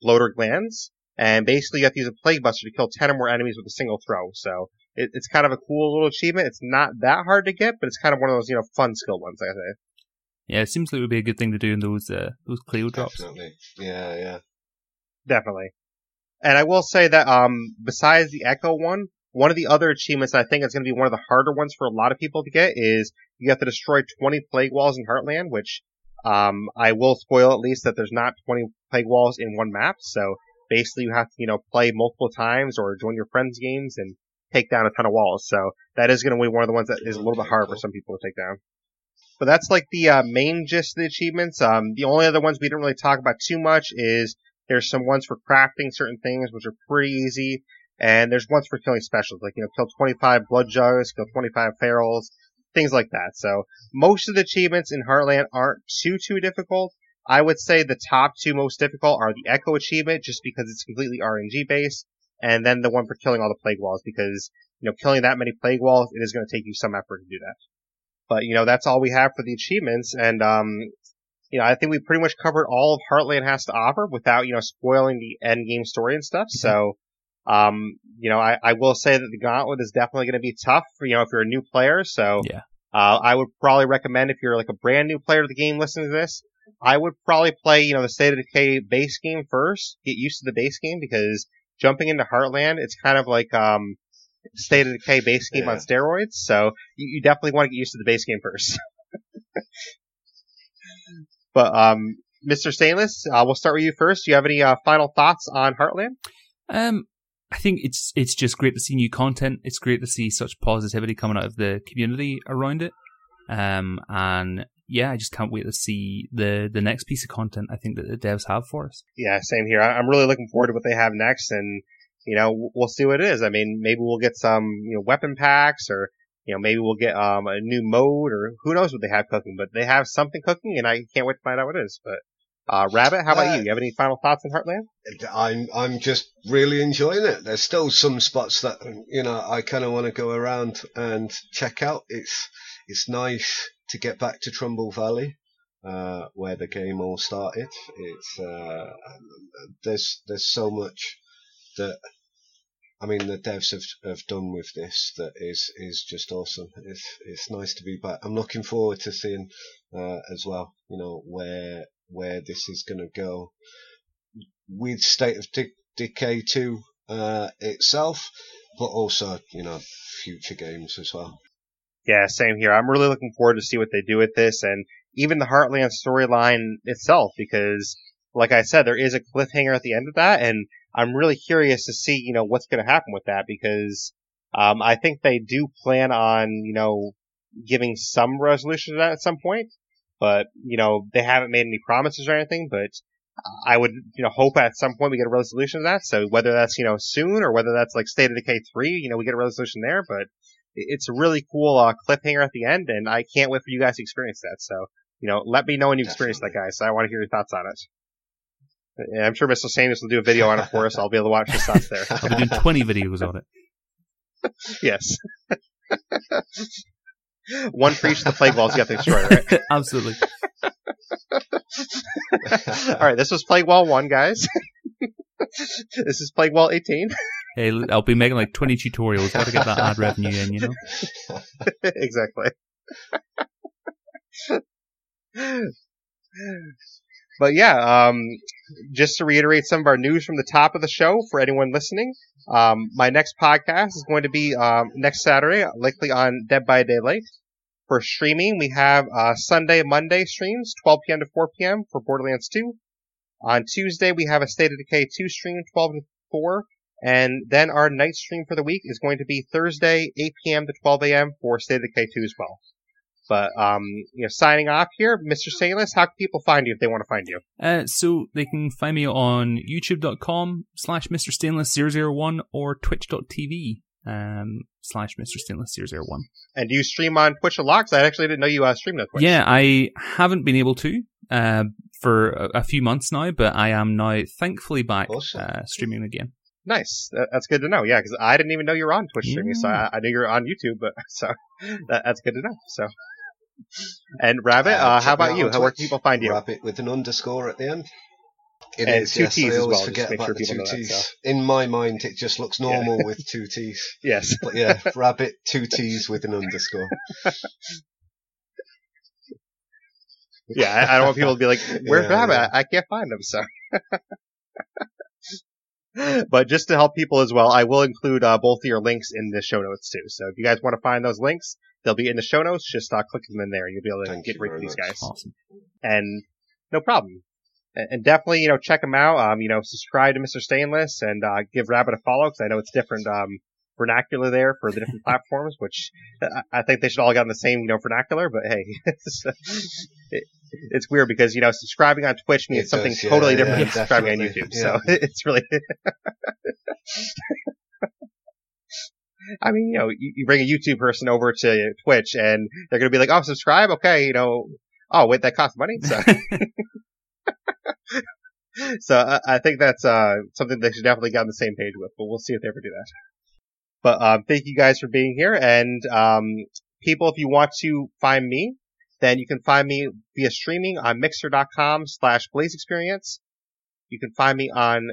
bloater glands. And basically you have to use a plague buster to kill 10 or more enemies with a single throw. So it, it's kind of a cool little achievement. It's not that hard to get, but it's kind of one of those, you know, fun skill ones, I say. Yeah, it seems like it would be a good thing to do in those uh, those CLEO drops. Definitely. Yeah, yeah. Definitely. And I will say that um besides the Echo one, one of the other achievements I think is going to be one of the harder ones for a lot of people to get is you have to destroy 20 plague walls in Heartland, which um I will spoil at least that there's not 20 plague walls in one map. So basically you have to, you know, play multiple times or join your friends games and take down a ton of walls. So that is going to be one of the ones that is a little bit hard for some people to take down. But that's like the uh, main gist of the achievements. Um, the only other ones we didn't really talk about too much is there's some ones for crafting certain things, which are pretty easy, and there's ones for killing specials, like you know, kill 25 blood jugs, kill 25 ferals, things like that. So most of the achievements in Heartland aren't too too difficult. I would say the top two most difficult are the Echo achievement, just because it's completely RNG based, and then the one for killing all the plague walls, because you know, killing that many plague walls, it is going to take you some effort to do that. But, you know, that's all we have for the achievements. And, um, you know, I think we pretty much covered all of Heartland has to offer without, you know, spoiling the end game story and stuff. Mm-hmm. So, um, you know, I, I will say that the gauntlet is definitely going to be tough for, you know, if you're a new player. So, yeah. Uh, I would probably recommend if you're like a brand new player to the game listening to this, I would probably play, you know, the State of Decay base game first, get used to the base game because jumping into Heartland, it's kind of like, um, State of Decay base game yeah. on steroids. So you, you definitely want to get used to the base game first. but, um, Mr. Stainless, uh, we'll start with you first. Do you have any, uh, final thoughts on Heartland? Um, I think it's it's just great to see new content. It's great to see such positivity coming out of the community around it. Um, and yeah, I just can't wait to see the the next piece of content. I think that the devs have for us. Yeah, same here. I'm really looking forward to what they have next, and you know, we'll see what it is. I mean, maybe we'll get some you know weapon packs, or you know, maybe we'll get um a new mode, or who knows what they have cooking. But they have something cooking, and I can't wait to find out what it is. But uh, Rabbit, how about uh, you? You have any final thoughts on Heartland? I'm I'm just really enjoying it. There's still some spots that you know I kind of want to go around and check out. It's it's nice to get back to Trumbull Valley, uh, where the game all started. It's uh, there's there's so much that I mean the devs have have done with this that is is just awesome. It's it's nice to be back. I'm looking forward to seeing uh, as well. You know where where this is going to go with State of De- Decay 2 uh, itself, but also, you know, future games as well. Yeah, same here. I'm really looking forward to see what they do with this and even the Heartland storyline itself because, like I said, there is a cliffhanger at the end of that and I'm really curious to see, you know, what's going to happen with that because, um, I think they do plan on, you know, giving some resolution to that at some point. But, you know, they haven't made any promises or anything, but I would, you know, hope at some point we get a resolution to that. So whether that's, you know, soon or whether that's like State of Decay 3, you know, we get a resolution there, but it's a really cool, uh, cliffhanger at the end and I can't wait for you guys to experience that. So, you know, let me know when you experience that, guys. So I want to hear your thoughts on it. Yeah, I'm sure Mr. Stainless will do a video on it for us. I'll be able to watch the thoughts there. I'll be doing 20 videos on it. yes. One for each of the plague walls you have to destroy, right? Absolutely. All right, this was Plague Wall 1, guys. this is Plague Wall 18. Hey, I'll be making like 20 tutorials. Got to get that ad revenue in, you know? exactly. But yeah, um, just to reiterate some of our news from the top of the show for anyone listening, um, my next podcast is going to be um, next Saturday, likely on Dead by Daylight. For streaming, we have uh, Sunday, Monday streams, 12 p.m. to 4 p.m. for Borderlands 2. On Tuesday, we have a State of Decay 2 stream, 12 to 4. And then our night stream for the week is going to be Thursday, 8 p.m. to 12 a.m. for State of Decay 2 as well. But um, you know, signing off here, Mr. Stainless, how can people find you if they want to find you? Uh, so they can find me on youtube.com slash Mr. Stainless 001 or twitch.tv um, slash Mr. Stainless 001. And do you stream on Twitch a lot? Because I actually didn't know you uh, streamed on Twitch. Yeah, I haven't been able to uh, for a, a, few months now, but I am now thankfully back uh, streaming again. Nice. That's good to know. Yeah, because I didn't even know you were on Twitch streaming, yeah. so I, I, knew you were on YouTube, but so that, that's good to know. So, and Rabbit, uh, uh how about you? How where can people find you? Rabbit with an underscore at the end. It and is, two yes, T's as well. Forget about sure the two T's. That, so. In my mind, it just looks normal yeah. with two T's. yes. But yeah, Rabbit, two T's with an underscore. yeah, I, I, don't want people to be like, "Where's yeah, Rabbit? Yeah. I, I can't find him." So. but just to help people as well, I will include uh, both of your links in the show notes too. So if you guys want to find those links, they'll be in the show notes. Just uh, click them in there. You'll be able to Thank get rid of these guys. Awesome. And no problem and definitely, you know, check them out. Um, you know, subscribe to Mr. Stainless and, uh, give Rabbit a follow because I know it's different, um, vernacular there for the different platforms, which I think they should all get on the same, you know, vernacular, but hey, it's, it, it's weird because, you know, subscribing on Twitch means something yeah, totally different yeah, than subscribing on YouTube. Yeah. So it's really, I mean, you know, you, you, bring a YouTube person over to Twitch and they're going to be like, oh, subscribe. Okay. You know, oh, wait, that costs money. So so I, I, think that's uh, something they should definitely get on the same page with, but we'll see if they ever do that. But um, thank you guys for being here. And um, people, if you want to find me, then you can find me via streaming on mixer.com slash Blaise experience. You can find me on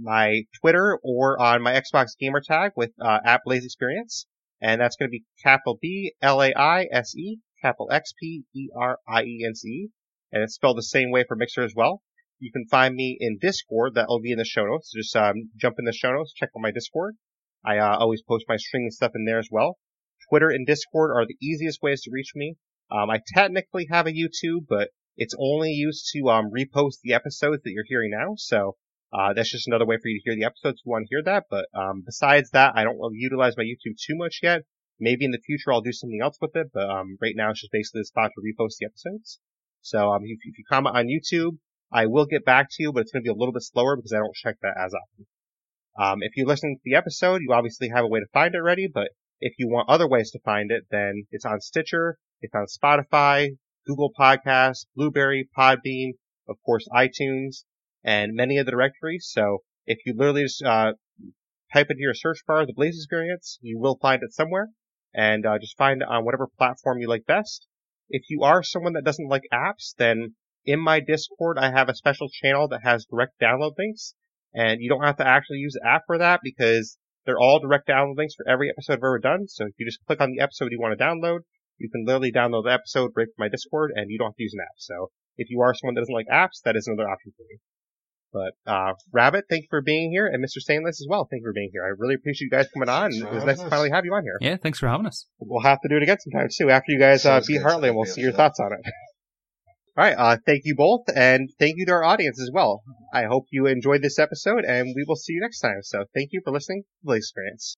my Twitter or on my Xbox gamer tag with uh, at Blaise experience. And that's going to be capital B L A I S E, capital X P E R I E N C. And it's spelled the same way for Mixer as well. You can find me in Discord. That'll be in the show notes. Just um, jump in the show notes, check out my Discord. I uh, always post my streaming stuff in there as well. Twitter and Discord are the easiest ways to reach me. Um, I technically have a YouTube, but it's only used to um, repost the episodes that you're hearing now. So uh, that's just another way for you to hear the episodes if you want to hear that. But um, besides that, I don't really utilize my YouTube too much yet. Maybe in the future I'll do something else with it, but um, right now it's just basically a spot to repost the episodes. So um, if, if you comment on YouTube, I will get back to you, but it's going to be a little bit slower because I don't check that as often. Um, if you listen to the episode, you obviously have a way to find it already, but if you want other ways to find it, then it's on Stitcher, it's on Spotify, Google Podcasts, Blubrry, Podbean, of course iTunes, and many of the directories. So if you literally just uh, type into your search bar the Blaise Experience, you will find it somewhere, and uh, just find it on whatever platform you like best. If you are someone that doesn't like apps, then in my Discord I have a special channel that has direct download links, and you don't have to actually use the app for that because they're all direct download links for every episode I've ever done. So if you just click on the episode you want to download, you can literally download the episode right from my Discord, and you don't have to use an app. So if you are someone that doesn't like apps, that is another option for you. But uh, Rabbit, thank you for being here, and Mr. Stainless as well. Thank you for being here. I really appreciate you guys coming on. It was nice to finally have you on here. Yeah, thanks for having us. We'll have to do it again sometime too. After you guys uh, beat good. Heartland, and we'll see your thoughts on it. All right. Uh, thank you both, and thank you to our audience as well. I hope you enjoyed this episode, and we will see you next time. So thank you for listening to the Experience.